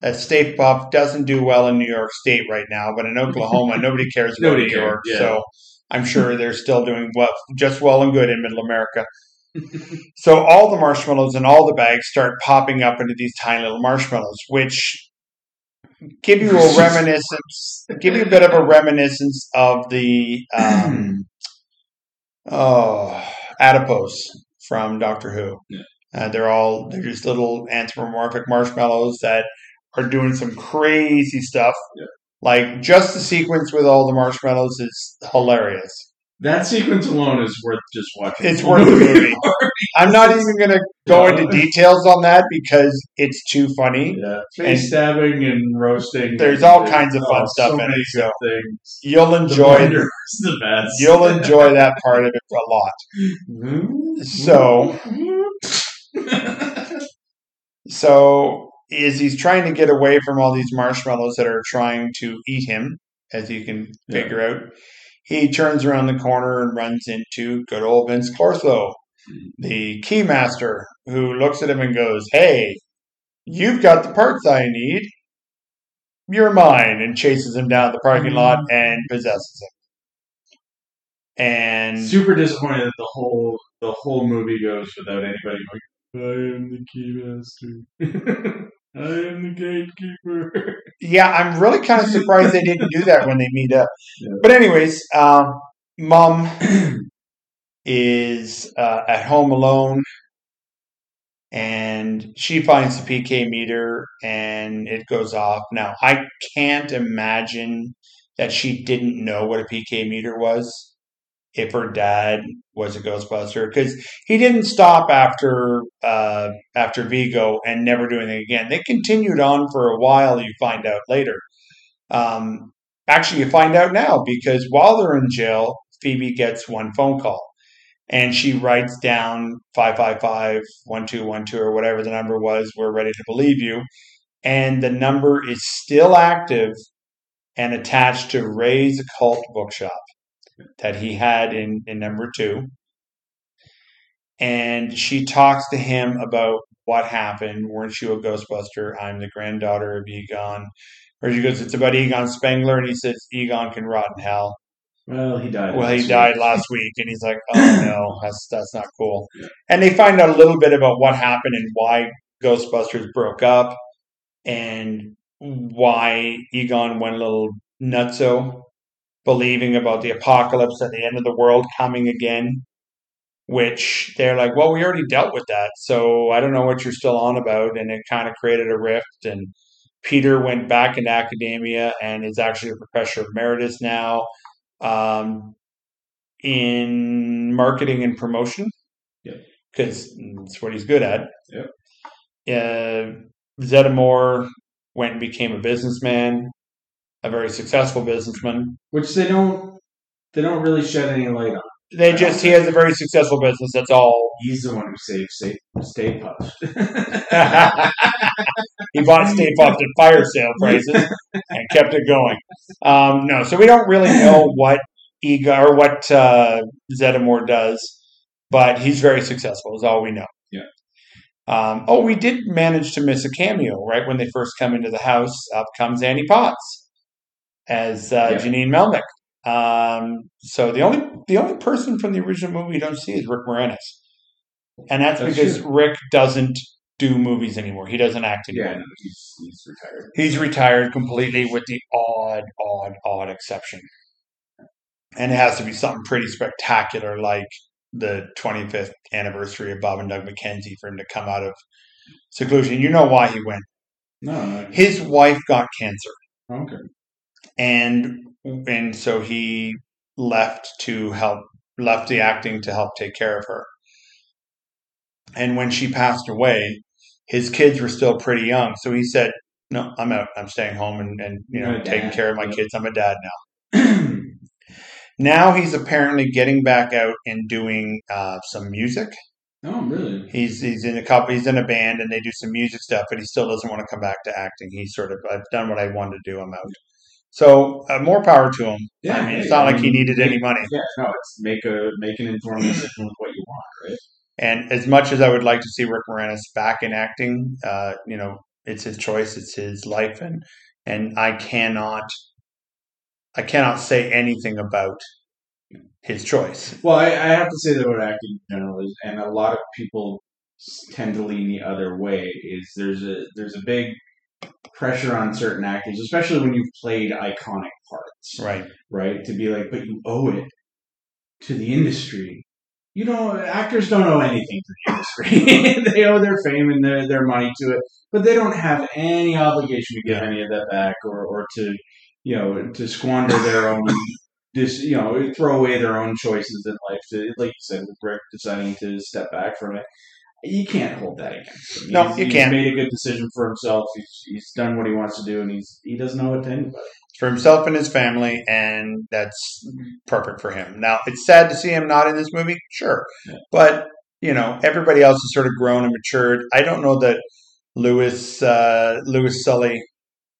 that Stay Puft doesn't do well in New York State right now, but in Oklahoma, nobody cares about Nobody New cares, York. yeah. So I'm sure they're still doing well, just well and good in Middle America. So all the marshmallows and all the bags start popping up into these tiny little marshmallows, which give you a reminiscence, give you a bit of a reminiscence of the um, oh adipose from Doctor Who. Yeah. Uh, they're all they're just little anthropomorphic marshmallows that are doing some crazy stuff. Yeah. Like just the sequence with all the marshmallows is hilarious. That sequence alone is worth just watching. It's worth the movie. I'm not even going to go No. into details on that because it's too funny. Yeah, face And- stabbing and roasting. There's all kinds of fun Oh, stuff so in it, so things. You'll enjoy is the best. you'll enjoy that part of it a lot. So So is he's trying to get away from all these marshmallows that are trying to eat him, as you can Yeah. figure out. He turns around the corner and runs into good old Vinz Clortho, the keymaster, who looks at him and goes, Hey, you've got the parts I need. You're mine, and chases him down the parking mm-hmm. lot and possesses him. And super disappointed that the whole the whole movie goes without anybody going. I am the key master. I am the gatekeeper. Yeah, I'm really kind of surprised they didn't do that when they meet up. Yeah. But anyways, um, mom is uh, at home alone, and she finds the PK meter, and it goes off. Now I can't imagine that she didn't know what a PK meter was if her dad was a Ghostbuster because he didn't stop after uh, after Vigo and never do anything again. They continued on for a while. You find out later. Um, actually, you find out now because while they're in jail, Phoebe gets one phone call and she writes down 555 1212 or whatever the number was. We're ready to believe you. And the number is still active and attached to Ray's occult bookshop that he had in, in number two. And she talks to him about what happened. Weren't you a Ghostbuster? I'm the granddaughter of Egon. Or she goes, It's about Egon Spengler. And he says, Egon can rot in hell. Well, he died. Well, he last died week. last week. And he's like, Oh no, that's, that's not cool. And they find out a little bit about what happened and why Ghostbusters broke up and why Egon went a little nutso, believing about the apocalypse and the end of the world coming again. Which they're like, well, we already dealt with that, so I don't know what you're still on about. And it kind of created a rift. And Peter went back into academia and is actually a professor emeritus now um, in marketing and promotion because that's what he's good at. Yep. Uh, Zeddemore went and became a businessman, a very successful businessman. which they don't. They don't really shed any light on. They just he has a very successful business. That's all. He's the one who saved Stay Puft. he bought Stay Puft at fire sale prices and kept it going. Um, no, so we don't really know what Ega or what uh, Zeddemore does, but he's very successful. Is all we know. Yeah. Um, oh, we did manage to miss a cameo right when they first come into the house. Up comes Annie Potts as uh, Yeah. Janine Melnitz. Um, so the only the only person from the original movie you don't see is Rick Moranis, and that's, That's because true. Rick doesn't do movies anymore. He doesn't act anymore. yeah, he's, he's retired. He's retired completely, with the odd, odd, odd exception. And it has to be something pretty spectacular, like the 25th anniversary of Bob and Doug McKenzie, for him to come out of seclusion. You know why he went. No. His wife got cancer, Okay. And and so he left to help, left the acting to help take care of her. And when she passed away, his kids were still pretty young, so he said, "No, I'm out. I'm staying home and, and you know taking care of my kids. I'm a dad now." Now he's apparently getting back out and doing uh, some music. oh, really? He's he's in a couple. He's in a band and they do some music stuff, but he still doesn't want to come back to acting. He's sort of I've done what I wanted to do. I'm out. So uh, more power to him. I mean, it's not I like he needed make- any money. Yeah, no, it's make a make an informed decision with what you want, right? And as much as I would like to see Rick Moranis back in acting, uh, you know, it's his choice, it's his life, and and I cannot, I cannot say anything about his choice. Well, I, I have to say that about acting in general is, and a lot of people tend to lean the other way. Is there's a there's a big pressure on certain actors, especially when you've played iconic parts, Right. right? To be like, but you owe it to the industry. You don't. Actors don't owe anything to the industry. they owe their fame and their their money to it, but they don't have any obligation to give any of that back, or or to you know to squander their own this you know throw away their own choices in life. To like you said, with Rick deciding to step back from it. You can't hold that against him. No, He's- you he's can't. made a good decision for himself. He's, he's done what he wants to do, and he's he doesn't owe it to anybody. For himself and his family, and that's perfect for him. Now, it's sad to see him not in this movie, sure. Yeah. But, you know, everybody else has sort of grown and matured. I don't know that Louis, uh, Louis Tully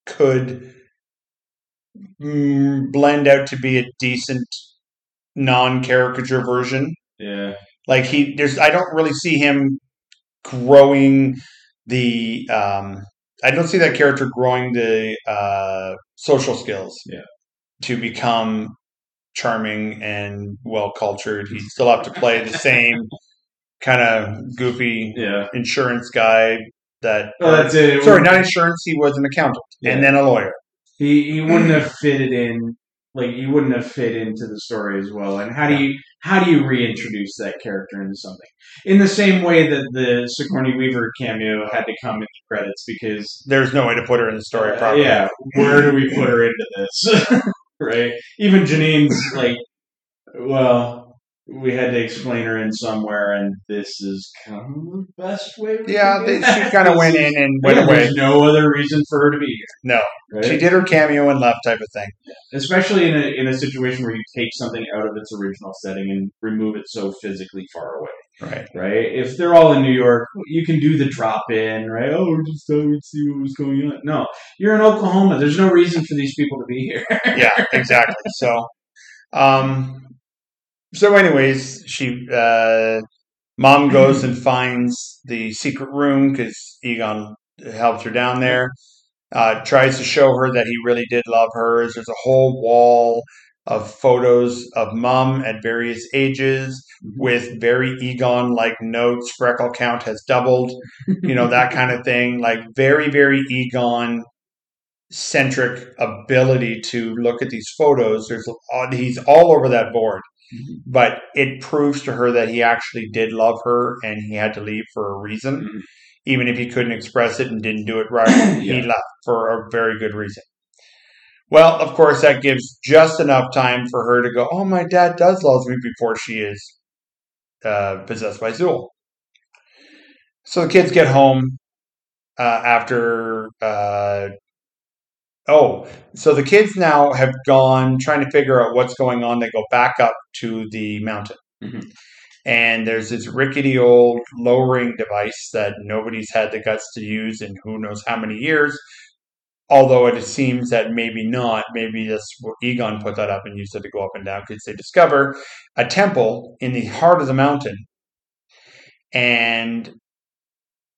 could mm, blend out to be a decent non caricature version. Yeah, Like he, there's, I don't really see him growing the. Um, I don't see that character growing the uh, social skills. Yeah. To become charming and well cultured, He'd still have to play the same kind of goofy yeah. insurance guy that. Oh, that's it. It Sorry, not insurance. He was an accountant and then a lawyer. he he wouldn't have fitted in like he wouldn't have fit into the story as well and how do you how do you reintroduce that character into something? In the same way that the Sigourney Weaver cameo had to come into credits because There's no way to put her in the story uh, properly. yeah. Where do we put her into this? Right? Even Janine's like well we had to explain her in somewhere and this is kind of the best way Yeah, they, she kind of went in and went away. there's no other reason for her to be here No, right? she did her cameo and left type of thing. especially in a in a situation where you take something out of its original setting and remove it so physically far away, Right. right? If they're all in New York, you can do the drop in, right? Oh, we just thought we'd see what was going on. No, you're in Oklahoma. There's no reason for these people to be here. yeah, exactly. So, um, so anyways, she, uh, mom goes and finds the secret room because Egon helps her down there. Uh, tries to show her that he really did love her. There's a whole wall of photos of mom at various ages with very Egon like notes. Freckle count has doubled, you know, that kind of thing. Like very, very Egon centric ability to look at these photos. There's he's all over that board, but it proves to her that he actually did love her and he had to leave for a reason, Mhm. even if he couldn't express it and didn't do it right. He left for a very good reason. Well, of course, that gives just enough time for her to go, "Oh, my dad does love me," before she is uh, possessed by Zuul. So the kids get home uh, after. Uh, oh, so the kids now have gone trying to figure out what's going on. They go back up to the mountain. Mhm. And there's this rickety old lowering device that nobody's had the guts to use in who knows how many years. Although it seems that maybe not, maybe this Egon put that up and used it to go up and down because they discover a temple in the heart of the mountain, and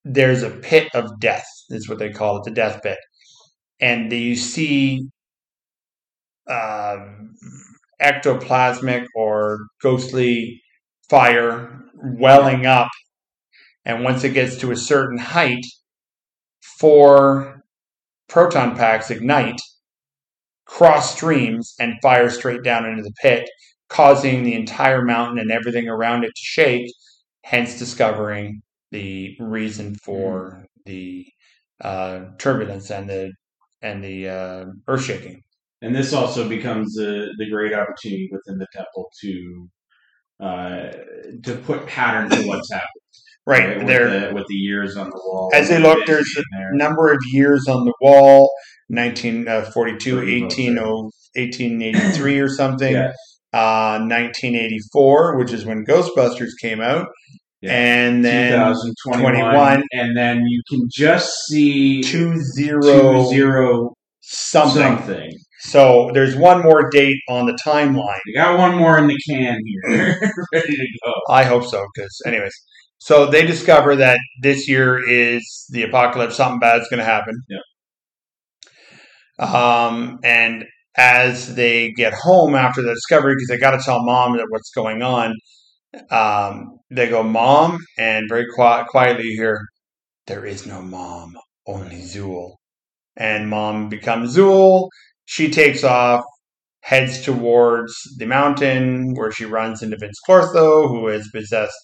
there's a pit of death. Is what they call it, the death pit, and you see um, ectoplasmic or ghostly fire welling up, and once it gets to a certain height, four proton packs ignite, cross streams, and fire straight down into the pit, causing the entire mountain and everything around it to shake, hence discovering the reason for the uh, turbulence and the and the uh, earth shaking. And this also becomes the the great opportunity within the temple to uh, to put pattern to what's happening. Right, with there, the, with the years on the wall. As they look, there's a there. number of years on the wall 1942, 18, 1883 or something. Yeah. Uh, 1984, which is when Ghostbusters came out. Yeah. And then 2021, 21. and then you can just see two two zero zero something. something. So there's one more date on the timeline. We got one more in the can here, ready to go. I hope so, because anyways, so they discover that this year is the apocalypse. Something bad's going to happen. Um, and as they get home after the discovery, because they got to tell mom that what's going on, um, they go, "Mom," and very qui- quietly you hear, "There is no mom, only Zuul." And mom becomes Zuul. She takes off, heads towards the mountain where she runs into Vinz Clortho, who has possessed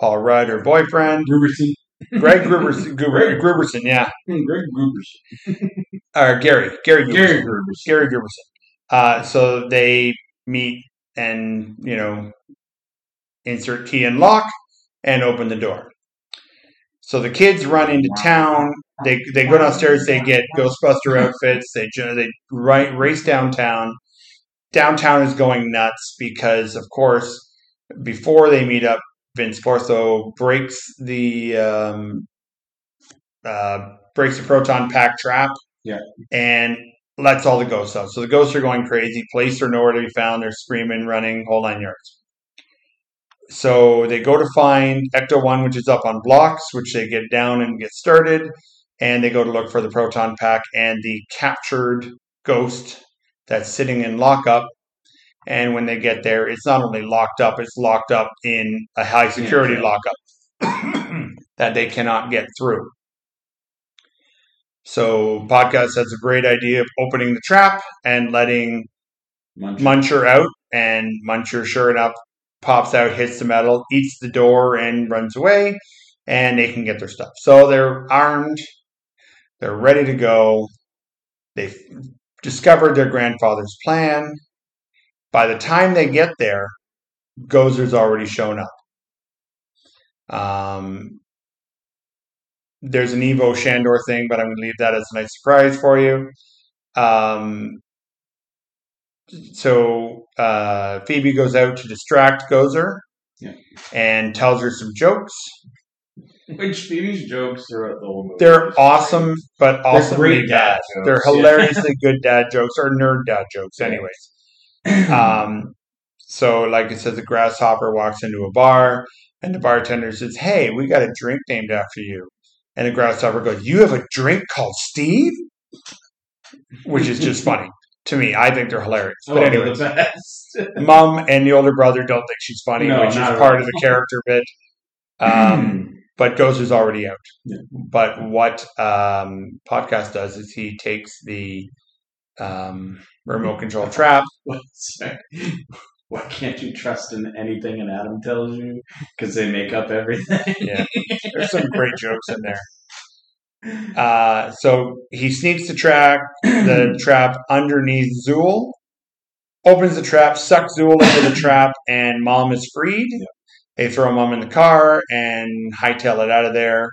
Paul Rudd, her boyfriend. Grooberson. Greg Grooberson, Gruber, Grooberson, yeah, Greg Grooberson. or Gary, Gary, Grooberson. Gary Grooberson. Gary Grooberson. Uh, so they meet and you know insert key and lock and open the door. So the kids run into town. They they go downstairs. They get Ghostbuster outfits. They they right race downtown. Downtown is going nuts because, of course, before they meet up, Vinz Clortho breaks the um, uh, breaks the proton pack trap. Yeah. and lets all the ghosts out. So the ghosts are going crazy. Police are nowhere to be found. They're screaming, running, whole nine yards. So they go to find Ecto One, which is up on blocks, which they get down and get started, and they go to look for the proton pack and the captured ghost that's sitting in lockup. And when they get there, it's not only locked up; it's locked up in a high security Yeah. lockup that they cannot get through. So podcast has a great idea of opening the trap and letting Munch. Muncher out, and Muncher, sure enough, pops out, hits the metal, eats the door, and runs away, and they can get their stuff. So they're armed, they're ready to go. They've discovered their grandfather's plan. By the time they get there, Gozer's already shown up. Um, there's an Ivo Shandor thing, but I'm going to leave that as a nice surprise for you. Um, so uh, Phoebe goes out to distract Gozer Yeah. and tells her some jokes. Which Phoebe's jokes throughout the whole movie. They're awesome, but also great dad jokes, They're yeah. hilariously good dad jokes or nerd dad jokes, anyways. Um, so, like it says, a grasshopper walks into a bar, and the bartender says, "Hey, we got a drink named after you." And the grasshopper goes, "You have a drink called Steve," which is just funny to me. I think they're hilarious. Oh, But anyways, the best. mom and the older brother don't think she's funny, No, which is part all. of the character bit. Um, but is already out. Yeah. But what um, podcast does is he takes the um, remote control trap. Why can't you trust in anything an Adam tells you? Because they make up everything. Yeah, there's some great jokes in there. Uh, so he sneaks the track, the trap underneath Zuul, opens the trap, sucks Zuul into the trap, and Mom is freed. They throw Mom in the car and hightail it out of there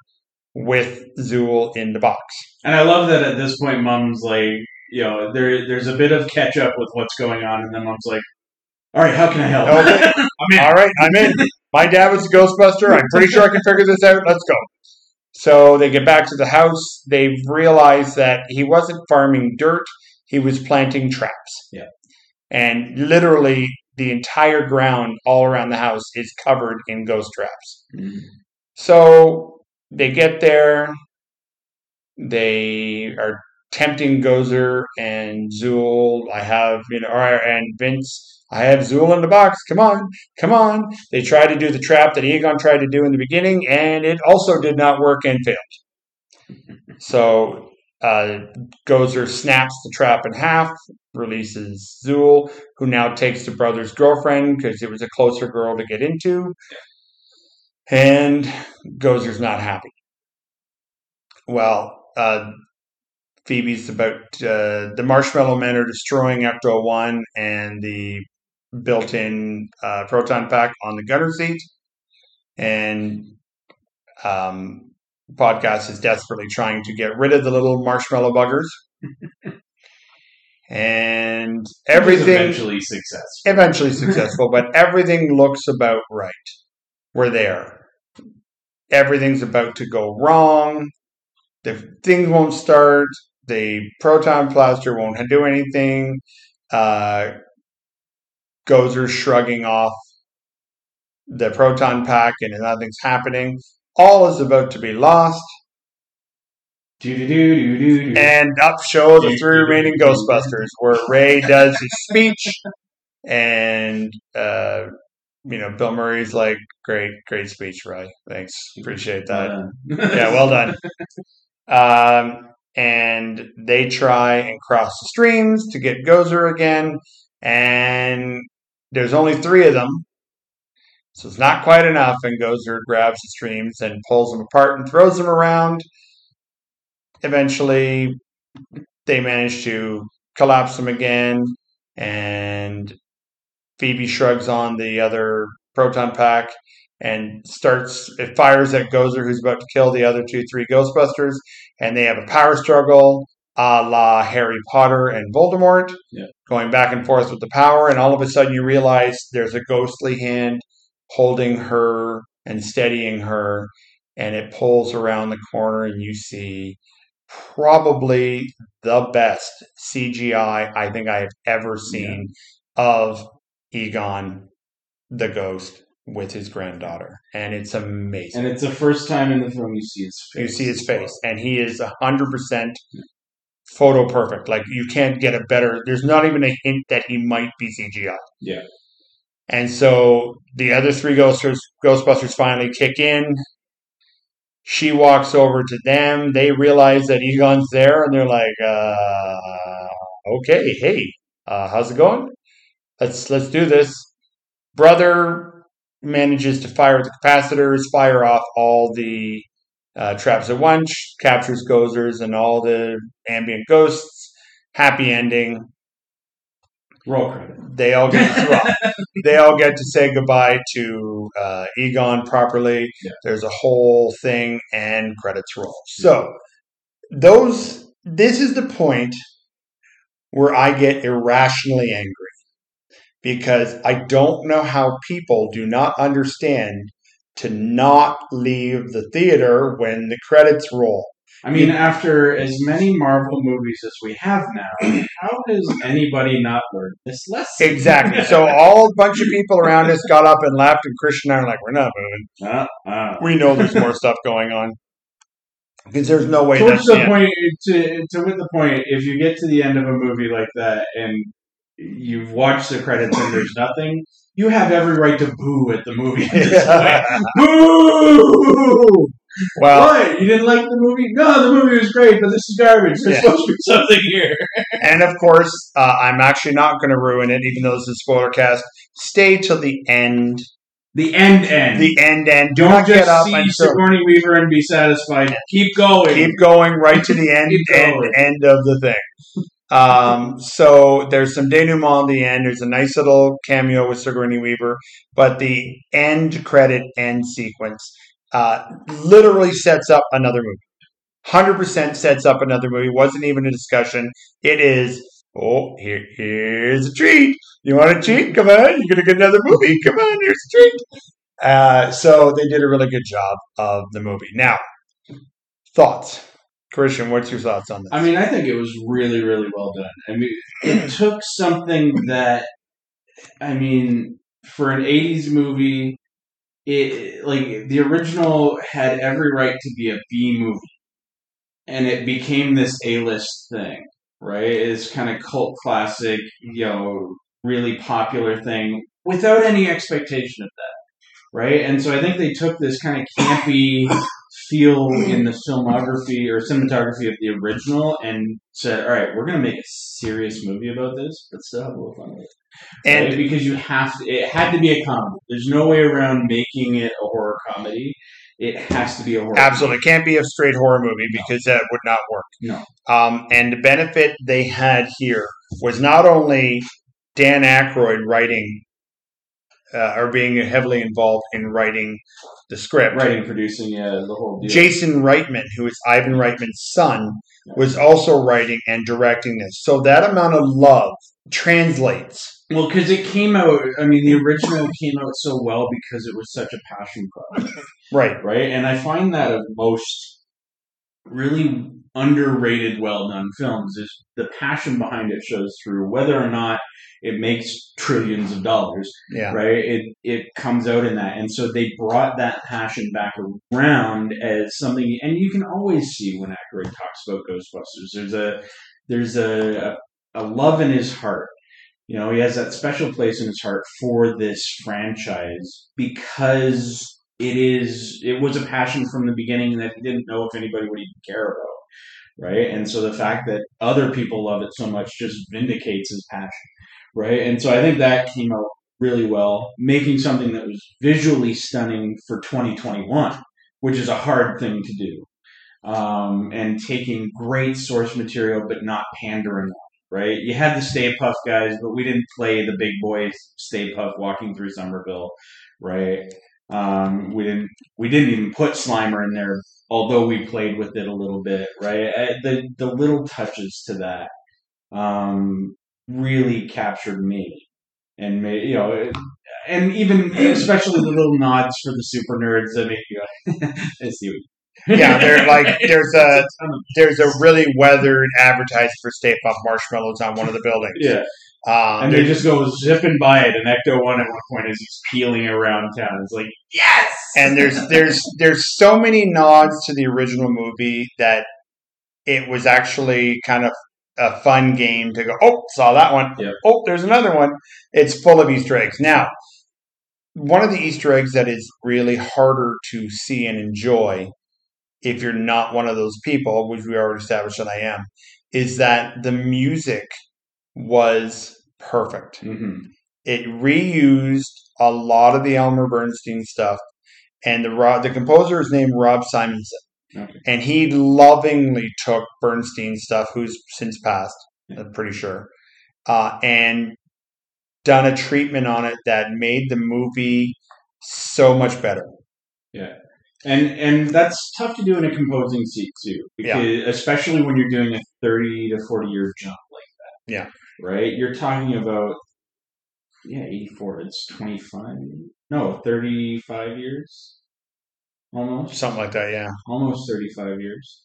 with Zuul in the box. And I love that at this point, Mom's like, you know, there there's a bit of catch up with what's going on, and then Mom's like, "All right, how can I help?" Okay. All right, I'm in. My dad was a Ghostbuster. I'm pretty sure I can figure this out. Let's go. So they get back to the house. They've realized that he wasn't farming dirt, he was planting traps. Yeah. And literally, the entire ground all around the house is covered in ghost traps. Mhm. So they get there. They are tempting Gozer and Zuul. I have, you know, and Vinz. I have Zuul in the box. Come on, come on. They try to do the trap that Egon tried to do in the beginning, and it also did not work and failed. So uh, Gozer snaps the trap in half, releases Zuul, who now takes the brother's girlfriend because it was a closer girl to get into. And Gozer's not happy. Well, uh, Phoebe's about uh, the Marshmallow Men are destroying Ecto One and the built-in uh, proton pack on the gunner seat, and um, podcast is desperately trying to get rid of the little marshmallow buggers, and everything eventually successful. eventually successful, but everything looks about right. We're there. Everything's about to go wrong. The thing won't start. The proton blaster won't do anything. Uh, Gozer shrugging off the proton pack, and nothing's happening. All is about to be lost, and up show the three remaining Ghostbusters, where Ray does his speech, and uh, you know Bill Murray's like, "Great, great speech, Ray. Thanks, appreciate that." Yeah, well done. Um, and they try and cross the streams to get Gozer again, and there's only three of them, so it's not quite enough. And Gozer grabs the streams and pulls them apart and throws them around. Eventually, they manage to collapse them again, and Phoebe shrugs on the other proton pack and starts it fires at Gozer, who's about to kill the other two, three Ghostbusters, and they have a power struggle a la Harry Potter and Voldemort, Yeah. going back and forth with the power, and all of a sudden you realize there's a ghostly hand holding her and steadying her, and it pulls around the corner, and you see probably the best CGI I think I have ever seen of Egon the ghost with his granddaughter, and it's amazing. and it's the first time in the film you see his face. you see his face, and he is hundred percent photo perfect. Like you can't get a better. There's not even a hint that he might be CGI. Yeah. And so the other three Ghostbusters, Ghostbusters finally kick in. She walks over to them. They realize that Egon's there, and they're like, uh, "Okay, hey, uh, how's it going? Let's let's do this." Brother manages to fire the capacitors, fire off all the uh, traps at once, captures Gozers and all the ambient ghosts. Happy ending. Roll credit. They all get well, they all get to say goodbye to uh, Egon properly. Yeah. There's a whole thing, and credits roll. So those this is the point where I get irrationally angry because I don't know how people do not understand to not leave the theater when the credits roll. I mean, after as many Marvel movies as we have now, how has anybody not learned this lesson? Exactly. So all a bunch of people around us got up and laughed, and Christian and I are like, "We're not moving. Uh, uh. We know there's more stuff going on." Because there's no way Towards that's the end. point, to, to with the point, if you get to the end of a movie like that and you've watched the credits and there's nothing, you have every right to boo at the movie. Boo! Well, what? You didn't like the movie? No, the movie was great, but this is garbage. There's Yeah. supposed to be something here. and of course, uh, I'm actually not going to ruin it, even though this is a spoiler cast. Stay till the end. The end end. The end end. Do Don't not just get up see until Sigourney Weaver and be satisfied. Keep going. keep going right to the end end, end of the thing. Um, so there's some denouement at the end. There's a nice little cameo with Sigourney Weaver, but the end credit end sequence uh, literally sets up another movie. Hundred percent sets up another movie. Wasn't even a discussion. It is. Oh, here, here's a treat. You want a treat? Come on, you're gonna get another movie. Come on, here's a treat. Uh, so they did a really good job of the movie. Now, thoughts, Christian. What's your thoughts on this? I mean, I think it was really, really well done. I mean, it took something that, I mean, for an '80s movie, it like the original had every right to be a B movie, and it became this A-list thing, right? It's kind of cult classic, you know, really popular thing without any expectation of that, right? And so I think they took this kind of campy feel in the filmography or cinematography of the original and said, "All right, we're going to make a serious movie about this, but still have a little fun with it." and Right? because you have to, it had to be a comedy. There's no way around making it a horror comedy. It has to be a horror. Absolutely. it Can't be a straight horror movie because that would not work. No. Um, and the benefit they had here was not only Dan Aykroyd writing uh, or being heavily involved in writing the script. Writing, producing, yeah, the whole deal. Jason Reitman, who is Ivan Reitman's son, was also writing and directing this. So that amount of love translates. Well, because it came out. I mean, the original came out so well because it was such a passion project. Right. right? And I find that of most really underrated, well done films is the passion behind it shows through, whether or not it makes trillions of dollars, Yeah. right? It it comes out in that, and so they brought that passion back around as something, and you can always see when Aykroyd talks about Ghostbusters. There's a there's a, a love in his heart. You know, he has that special place in his heart for this franchise because it is it was a passion from the beginning that he didn't know if anybody would even care about right? And so the fact that other people love it so much just vindicates his passion right? And so i think that came out really well making something that was visually stunning for 2021 which is a hard thing to do um, and taking great source material but not pandering on it, right? You had the Stay Puft guys but we didn't play the big boys Stay Puft walking through Summerville right um, we didn't we didn't even put Slimer in there, although we played with it a little bit, right? The the little touches to that um, really captured me, and made you know, it- and even especially the little nods for the super nerds that make you I see what Yeah, they're like there's a there's a really weathered advertisement for Stay Puft Marshmallows on one of the buildings. yeah, Um, and they just go zipping by it, and Ecto One at one point is he's peeling around town. It's like yes, and there's there's there's so many nods to the original movie that it was actually kind of a fun game to go. Oh, saw that one. Yep. Oh, there's another one. It's full of Easter eggs. Now, one of the Easter eggs that is really harder to see and enjoy if you're not one of those people, which we already established that I am, is that the music was perfect. hmm It reused a lot of the Elmer Bernstein stuff, and the the composer is named Rob Simonsen, Okay. and he lovingly took Bernstein stuff, who's since passed, I'm pretty sure, uh, and done a treatment on it that made the movie so much better. Yeah. And and that's tough to do in a composing seat too, Yeah. especially when you're doing a thirty to forty year jump like that. Yeah. Right. You're talking about yeah, eighty four. It's twenty five. No, thirty five years. Almost. Something like that, yeah. almost 35 years.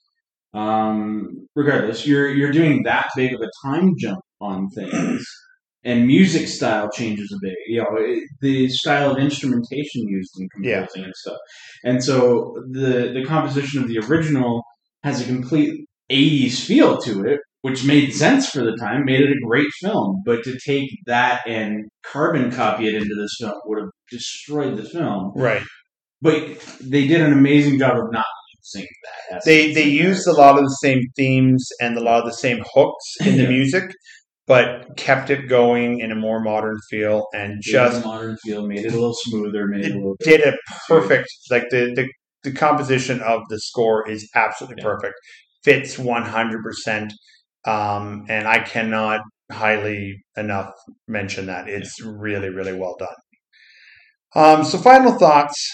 Um, regardless, you're you're doing that big of a time jump on things, and music style changes a bit. You know, it, the style of instrumentation used in Yeah. composing and stuff, and so the the composition of the original has a complete 80s feel to it, which made sense for the time, made it a great film. But to take that and carbon copy it into this film would have destroyed the film. Right. But they did an amazing job of not using that. They they used a lot of the same themes and a lot of the same hooks in the music, but kept it going in a more modern feel and it just modern feel, made it a little smoother, made it a little. did a perfect like the the, the composition of the score is absolutely Yeah. perfect fits 100% um, and i cannot highly enough mention that. It's really really well done. Um, so final thoughts.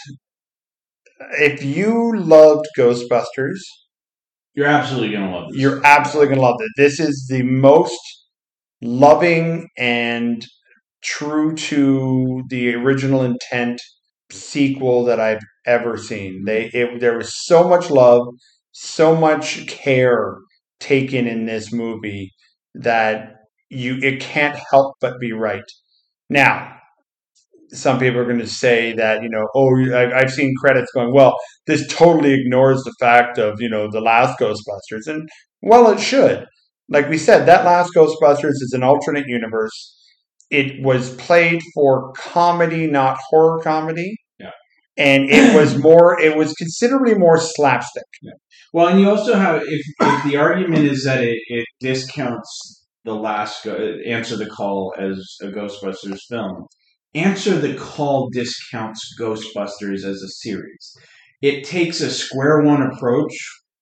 If you loved ghostbusters You're absolutely gonna love this. you're absolutely going to love it. This is the most loving and true to the original intent sequel that I've ever seen. They it, there was so much love, so much care taken in this movie that you it can't help but be right. Now, some people are going to say that you know, oh, I- I've seen credits going, well, this totally ignores the fact of you know the last Ghostbusters, and well, it should. Like we said, that last Ghostbusters is an alternate universe. It was played for comedy, not horror comedy. Yeah. And it was more, it was considerably more slapstick. Well, and you also have if, if the argument is that it, it discounts the last go- answer the call as a Ghostbusters film. Answer the call discounts Ghostbusters as a series. It takes a square one approach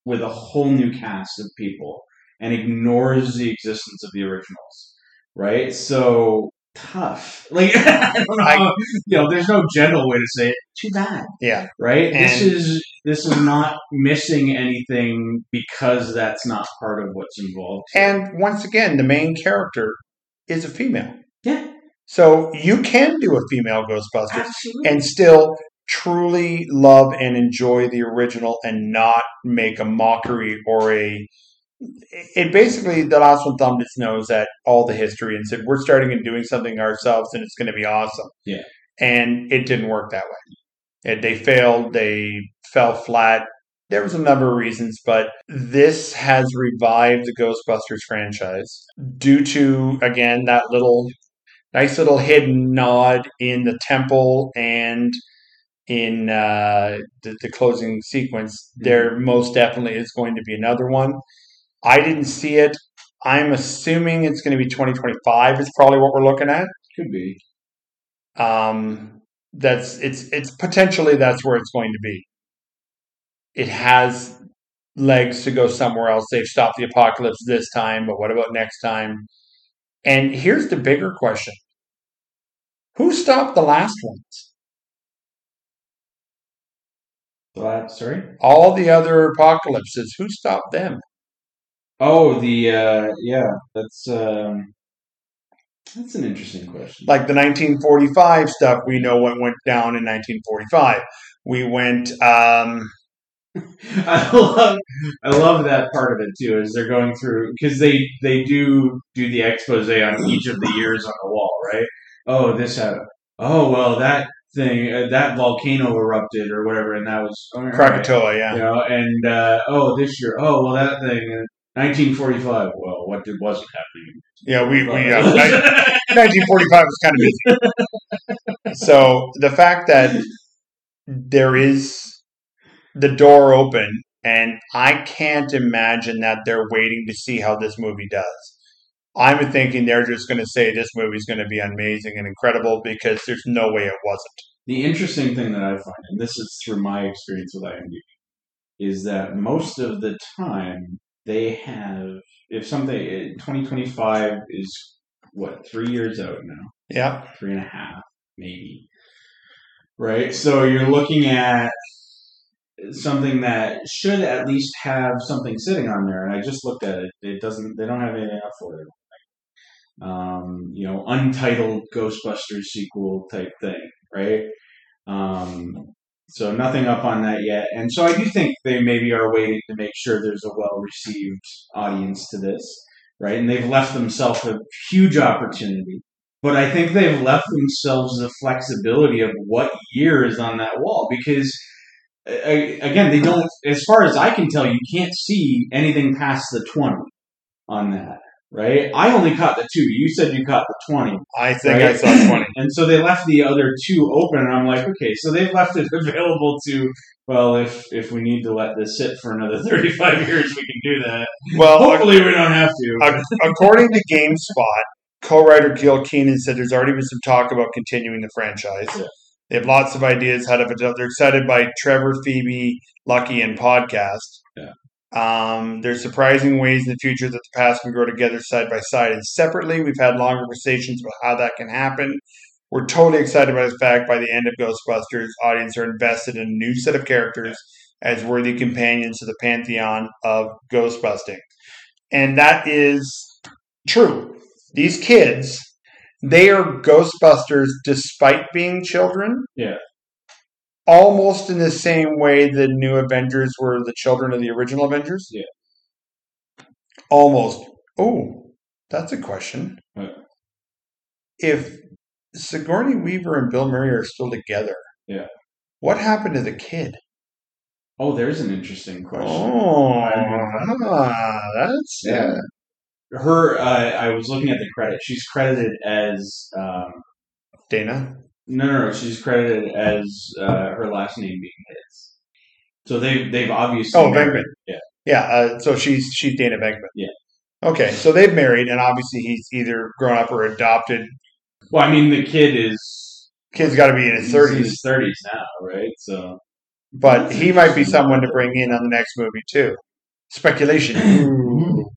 with a whole new cast of people and ignores the existence of the originals. Right? So tough. Like I don't know. I- you know, there's no gentle way to say it. Too bad Yeah. right? this is this is not missing anything because that's not part of what's involved. And once again, the main character is a female. Yeah, So you can do a female Ghostbusters absolutely. and still truly love and enjoy the original and not make a mockery or a it basically the last one thumbed its nose at all the history and said we're starting and doing something ourselves and it's going to be awesome Yeah. and it didn't work that way it, they failed they fell flat there was a number of reasons but this has revived the ghostbusters franchise due to again that little nice little hidden nod in the temple and in uh, the, the closing sequence. There most definitely is going to be another one. I didn't see it. I'm assuming it's going to be 2025. Is probably what we're looking at. Could be. Um, that's it's it's potentially that's where it's going to be. It has legs to go somewhere else. They've stopped the apocalypse this time, but what about next time? And here's the bigger question: Who stopped the last ones? Glad, sorry. All the other apocalypses. Who stopped them? Oh, the uh, yeah, that's um, that's an interesting question. Like the 1945 stuff, we know what went down in 1945. We went. Um, I love I love that part of it too, as they're going through because they they do do the expose on each of the years on the wall, right? Oh, this happened. Oh, well, that thing, uh, that volcano erupted or whatever, and that was right. Krakatoa, yeah. you know, and uh, oh, this year, oh, well, that thing, uh, 1945. Well, what did, wasn't happening? Yeah, we, we uh, 1945 was kind of busy. so the fact that there is the door open And I can't imagine that they're waiting to see how this movie does. I'm thinking they're just going to say this movie's going to be amazing and incredible because there's no way it wasn't. The interesting thing that I find, and this is through my experience with IMDb, is that most of the time they have, if something, 2025 is what, three years out now? Yeah. Three and a half, maybe. Right? So you're looking at something that should at least have something sitting on there. And I just looked at it. It doesn't, they don't have anything up for it. Um, you know, untitled Ghostbusters sequel type thing, right? Um, so nothing up on that yet. And so I do think they maybe are waiting to make sure there's a well received audience to this, right? And they've left themselves a huge opportunity. But I think they've left themselves the flexibility of what year is on that wall because again, they don't, as far as I can tell, you can't see anything past the 20 on that, right? I only caught the two. You said you caught the 20. I think Right. I saw 20. And so they left the other two open, and I'm like, okay, so they've left it available to, well, if if we need to let this sit for another 35 years, we can do that. Well, Hopefully, we don't have to. According to GameSpot, co-writer Gil Kenan said there's already been some talk about continuing the franchise. Yeah. They have lots of ideas how to. They're excited by Trevor, Phoebe, Lucky, and podcast. Um, there's surprising ways in the future that the past can grow together side by side and separately. We've had long conversations about how that can happen. We're totally excited by the fact by the end of Ghostbusters, audience are invested in a new set of characters as worthy companions to the pantheon of ghostbusting. And that is true. These kids, they are Ghostbusters despite being children. Yeah. Almost in the same way the new Avengers were the children of the original Avengers. Yeah. Almost. Oh, that's a question. What? If Sigourney Weaver and Bill Murray are still together, Yeah. what happened to the kid? Oh, there's an interesting question. Oh, ah, that's Yeah. Her, uh, I was looking at the credit. She's credited as um, Dana. No, no, no. She's credited as uh, her last name being his. So they've they've obviously Oh, married. Venkman. Yeah. Yeah, uh, so she's she's Dana Venkman. Yeah. Okay, so they've married, and obviously he's either grown up or adopted. Well, I mean, the kid is Kid's got to be in his thirties, thirties now, right? So but he might be someone to bring in on the next movie too. Speculation.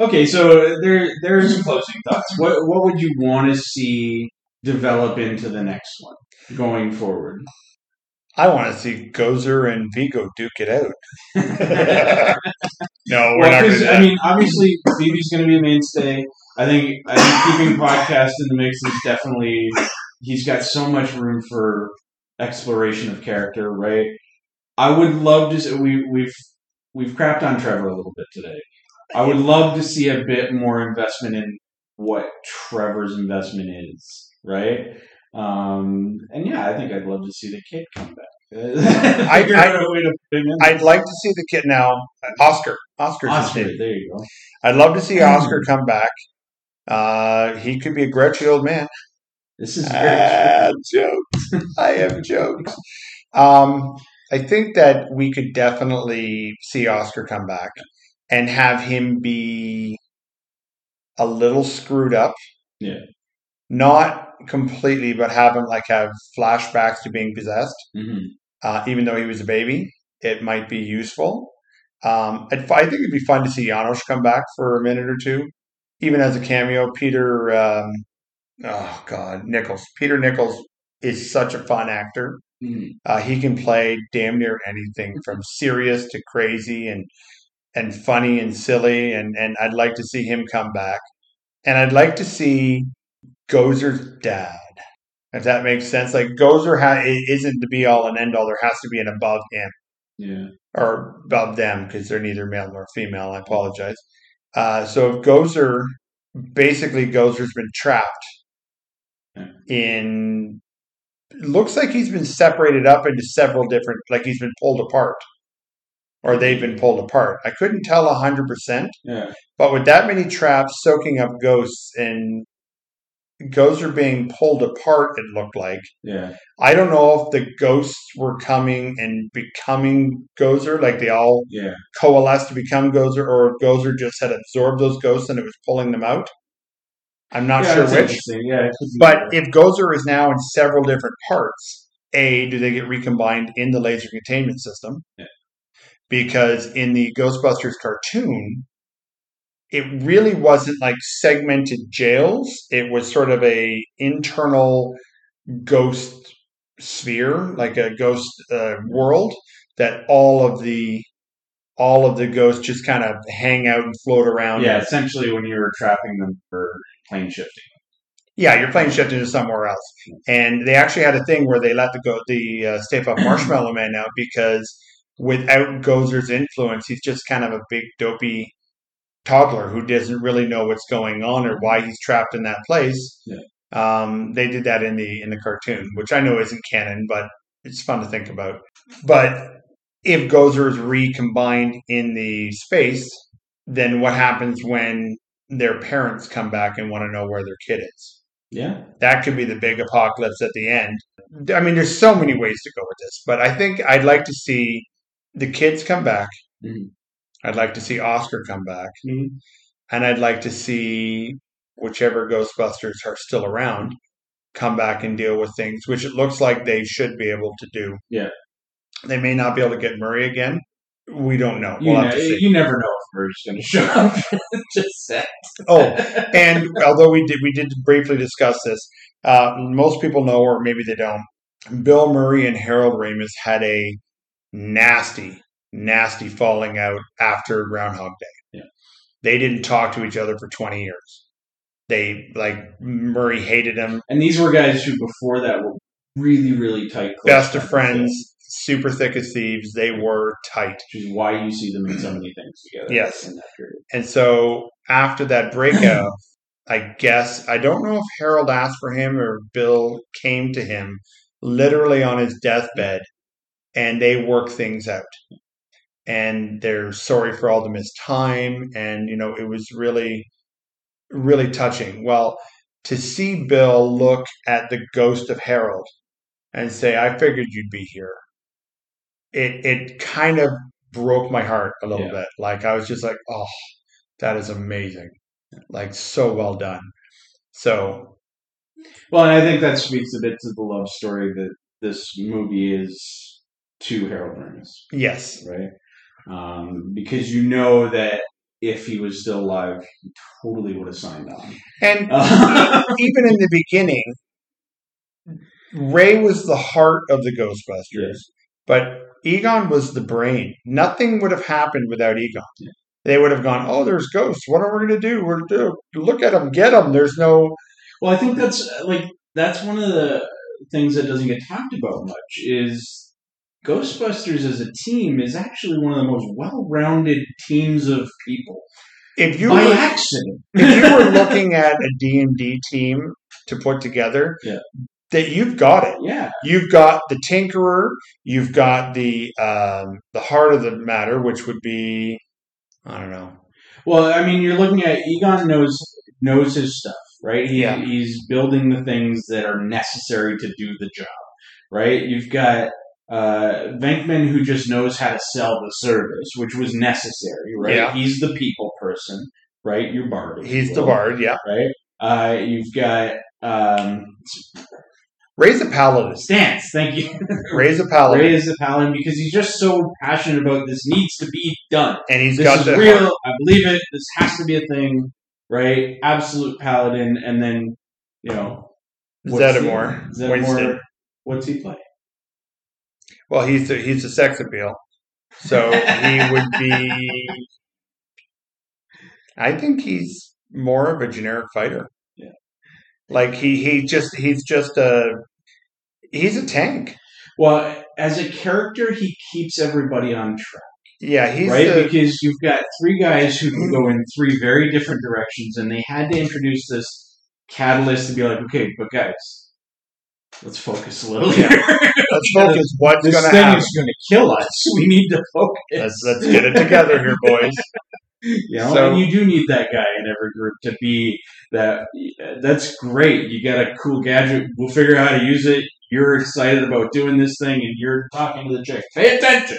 Okay, so there there's some closing thoughts. What what would you want to see develop into the next one going forward? I want to see Gozer and Vigo duke it out. no, we're Well, not. Gonna, I mean, obviously, Phoebe's going to be a mainstay. I think I think keeping podcast in the mix is definitely he's got so much room for exploration of character, right? I would love to. See, we we've we've crapped on Trevor a little bit today. I would love to see a bit more investment in what Trevor's investment is, right? Um, and yeah, I think I'd love to see the kid come back. I- Figure out a way to put him in. I'd like to see the kid now. Oscar. Oscar's Oscar, there you go. I'd love to see Oscar come back. Uh, he could be a grouchy old man. This is Ah, jokes. I have jokes. Um, I think that we could definitely see Oscar come back and have him be a little screwed up. Yeah. Not completely, but have him like have flashbacks to being possessed. Mhm. Uh, even though he was a baby, it might be useful. Um, I'd, I think it'd be fun to see Janosz come back for a minute or two, even as a cameo. Peter, um, oh God, Nichols. Peter Nichols is such a fun actor. Mhm. Uh, he can play damn near anything from serious to crazy and and funny and silly. And, and I'd like to see him come back. And I'd like to see Gozer's dad. If that makes sense, like Gozer ha- isn't the be all and end all. There has to be an above him Yeah. or above them because they're neither male nor female. I apologize. Uh, so if Gozer, basically Gozer's been trapped Yeah. in. It looks like he's been separated up into several different, like he's been pulled apart, or they've been pulled apart. I couldn't tell hundred percent, Yeah. but with that many traps soaking up ghosts and Gozer being pulled apart. It looked like. Yeah. I don't know if the ghosts were coming and becoming Gozer, like they all Yeah. coalesced to become Gozer, or if Gozer just had absorbed those ghosts and it was pulling them out. I'm not yeah, sure which. Yeah. it could be But if Gozer is now in several different parts, A, do they get recombined in the laser containment system? Yeah. Because in the Ghostbusters cartoon, it really wasn't like segmented jails. It was sort of a internal ghost sphere, like a ghost uh, world that all of the all of the ghosts just kind of hang out and float around. yeah, essentially when you were trapping them for plane shifting. Yeah, you're playing shift into somewhere else. And they actually had a thing where they let the go the uh, Stay Puft Marshmallow Man out because without Gozer's influence, he's just kind of a big dopey toddler who doesn't really know what's going on or why he's trapped in that place. Yeah. Um, they did that in the in the cartoon, which I know isn't canon, but it's fun to think about. But if Gozer is recombined in the space, then what happens when their parents come back and want to know where their kid is? Yeah. that could be the big apocalypse at the end. I mean, there's so many ways to go with this, but I think I'd like to see the kids come back. Mhm. I'd like to see Oscar come back, Mhm. and I'd like to see whichever Ghostbusters are still around come back and deal with things, which it looks like they should be able to do. Yeah. They may not be able to get Murray again. We don't know. You, We'll ne- have to see. you never know if Murray's going to show up. Just say. Oh, and although we did we did briefly discuss this, uh, most people know, or maybe they don't. Bill Murray and Harold Ramis had a nasty, nasty falling out after Groundhog Day. Yeah. They didn't talk to each other for twenty years. They like Murray hated him, And these were guys who before that were really, really tight. close best of friends, super thick as thieves. They were tight. Which is why you see them in so many things together. Yes. In that period. And so after that breakup, I guess I don't know if Harold asked for him or Bill came to him literally on his deathbed and they work things out. And they're sorry for all the missed time and you know it was really really touching. Well, to see Bill look at the ghost of Harold and say, I figured you'd be here. It it kind of broke my heart a little Yeah. bit. Like I was just like, oh, that is amazing. Like so well done. So Well, and I think that speaks a bit to the love story that this movie is to Harold Ramis, yes. right? Um, because you know that if he was still alive, he totally would have signed on. And even in the beginning, Ray was the heart of the Ghostbusters, Yes. but Egon was the brain. Nothing would have happened without Egon. Yeah. They would have gone, "Oh, there's ghosts. What are we going to do? We're do look at them, get them." There's no well, I think that's like that's one of the things that doesn't get talked about much is Ghostbusters as a team is actually one of the most well-rounded teams of people if you by were, accident. if you were looking at a D and D team to put together, Yeah. that you've got it. Yeah, You've got the Tinkerer. You've got the um, the heart of the matter, which would be I don't know. Well, I mean, you're looking at Egon knows knows his stuff, right? He, Yeah. He's building the things that are necessary to do the job, right? You've got uh, Venkman who just knows how to sell the service, which was necessary, right? Yeah. He's the people person, right? Your bard. He's the bard, yeah. right? Uh, you've got um, Ray's a paladin. Stantz. Thank you. Ray's a paladin, Raise is the paladin because he's just so passionate about this needs to be done. and he's this got is the real. I believe it. This has to be a thing, right? Absolute paladin, and then you know Zeddemore, Zeddemore. Winston. What's he play? Well, he's a, he's a sex appeal, so he would be. I think he's more of a generic fighter. Yeah. like he he just he's just a he's a tank. Well, as a character, he keeps everybody on track, Yeah, he's right? the, because you've got three guys who can go in three very different directions, and they had to introduce this catalyst to be like, okay, but guys, let's focus a little Yeah. here. let's focus. What's this going to thing happen? is going to kill us. We need to focus. Let's let's get it together here, boys. You know, So- and you do need that guy in every group to be that. That's great. You got a cool gadget. We'll figure out how to use it. You're excited about doing this thing, and you're talking to the chick. Pay attention.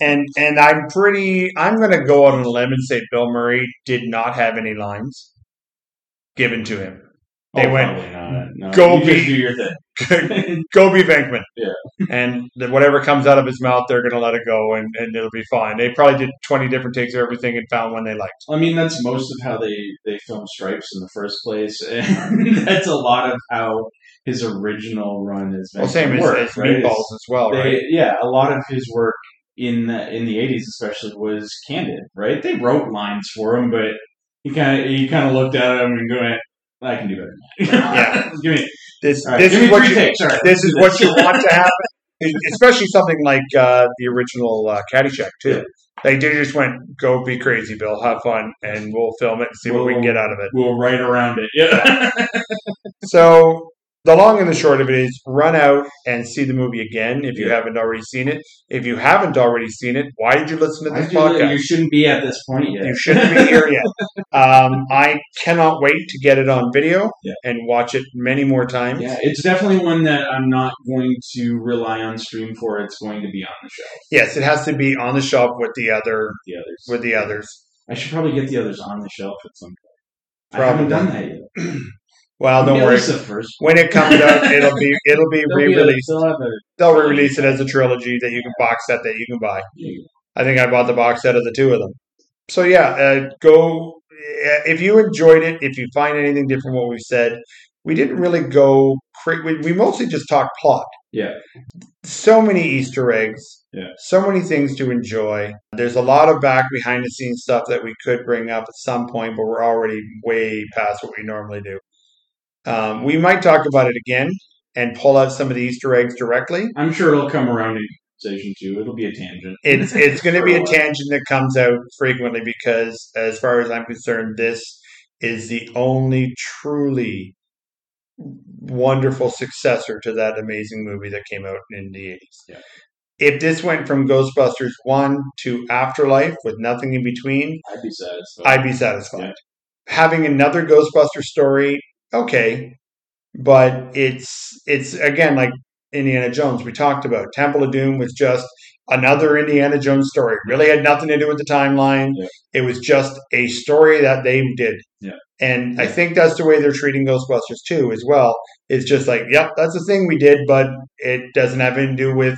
And and I'm pretty. I'm going to go on a limb and say Bill Murray did not have any lines given to him. They Oh, went. No, "Go you be- do your thing. go be Venkman. Yeah. And whatever comes out of his mouth, they're going to let it go, and, and it'll be fine. They probably did 20 different takes of everything and found one they liked. I mean, that's most of how they they film Stripes in the first place, and that's a lot of how his original run is. Well, same to as, work, as right? Meatballs as well, they, right? Yeah, a lot of his work in the in the eighties, especially, was candid. Right? They wrote lines for him, but he kind of he kind of looked at him and going, "I can do better." Yeah. give me, This, right, this give is what you, takes. Right, this is what you want to happen, especially something like uh, the original uh, Caddyshack too. Yeah. They just went, "Go be crazy, Bill. Have fun, and we'll film it and see what we can get out of it." We'll write around it. Yeah. So the long and the short of it is run out and see the movie again if you haven't already seen it. If you haven't already seen it, why did you listen to this that podcast? you shouldn't be at this point yet. You shouldn't be here yet. Um, I cannot wait to get it on video Yeah. and watch it many more times. Yeah, it's definitely one that I'm not going to rely on stream for. It's going to be on the shelf. Yes, it has to be on the shelf with the other The others. with the others. I should probably get the others on the shelf at some point. I haven't done that yet. Well, don't worry. first. When it comes out, it'll be it'll be There'll be a- re-released. they'll have a- They'll re-release it as a trilogy that you can box set that you can buy. I think I bought the box set of the two of them. So yeah, uh, go if you enjoyed it. If you find anything different from what we said, we didn't really go. Cra- we, we mostly just talked plot. Yeah. So many Easter eggs. Yeah. So many things to enjoy. There's a lot of back behind the scenes stuff that we could bring up at some point, but we're already way past what we normally do. Um, we might talk about it again and pull out some of the Easter eggs directly. I'm sure it'll come around in conversation too. It'll be a tangent. It's it's going to be a tangent that comes out frequently because, as far as I'm concerned, this is the only truly wonderful successor to that amazing movie that came out in the 80s. Yeah. If this went from Ghostbusters 1 to Afterlife with nothing in between, I'd be satisfied. I'd be satisfied. Yeah. Having another Ghostbuster story, okay, but it's it's again like Indiana Jones we talked about. Temple of Doom was just another Indiana Jones story. Really had nothing to do with the timeline. Yeah. It was just a story that they did. Yeah. And I think that's the way they're treating Ghostbusters too, as well. It's just like, yep, that's the thing we did, but it doesn't have anything to do with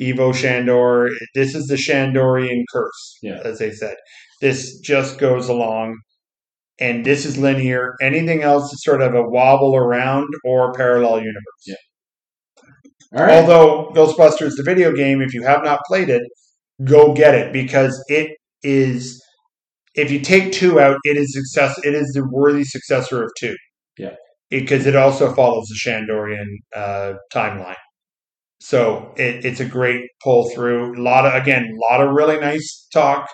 Ivo Shandor. This is the Shandorian curse, Yeah. as they said. This just goes along, and this is linear. Anything else is sort of a wobble around or parallel universe. Yeah. All right. Although Ghostbusters, the video game, if you have not played it, go get it because it is. If you take two out, it is success. It is the worthy successor of two. Yeah. Because it also follows the Shandorian uh, timeline. So it, it's a great pull through. A lot of again, a lot of really nice talk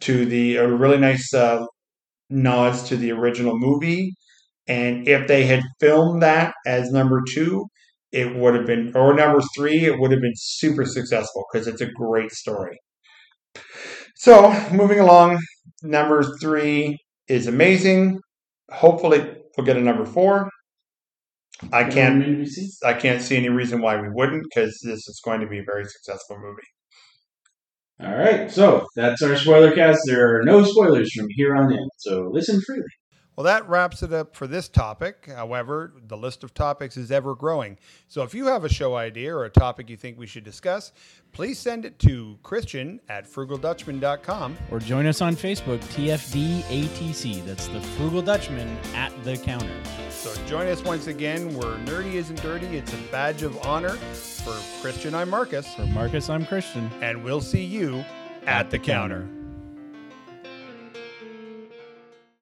to the a really nice uh, nods to the original movie. And if they had filmed that as number two, it would have been, or number three, it would have been super successful because it's a great story. So moving along, number three is amazing. Hopefully, we'll get a number four. I can't. Remain to be seen. I can't see any reason why we wouldn't because this is going to be a very successful movie. All right. So that's our spoiler cast. There are no spoilers from here on in. So listen freely. Well, that wraps it up for this topic. However, the list of topics is ever growing. So if you have a show idea or a topic you think we should discuss, please send it to Christian at frugaldutchman.com. Or join us on Facebook, TFDATC. That's the Frugal Dutchman at the counter. So join us once again where nerdy isn't dirty. It's a badge of honor. For Christian, I'm Marcus. For Marcus, I'm Christian. And we'll see you at the counter.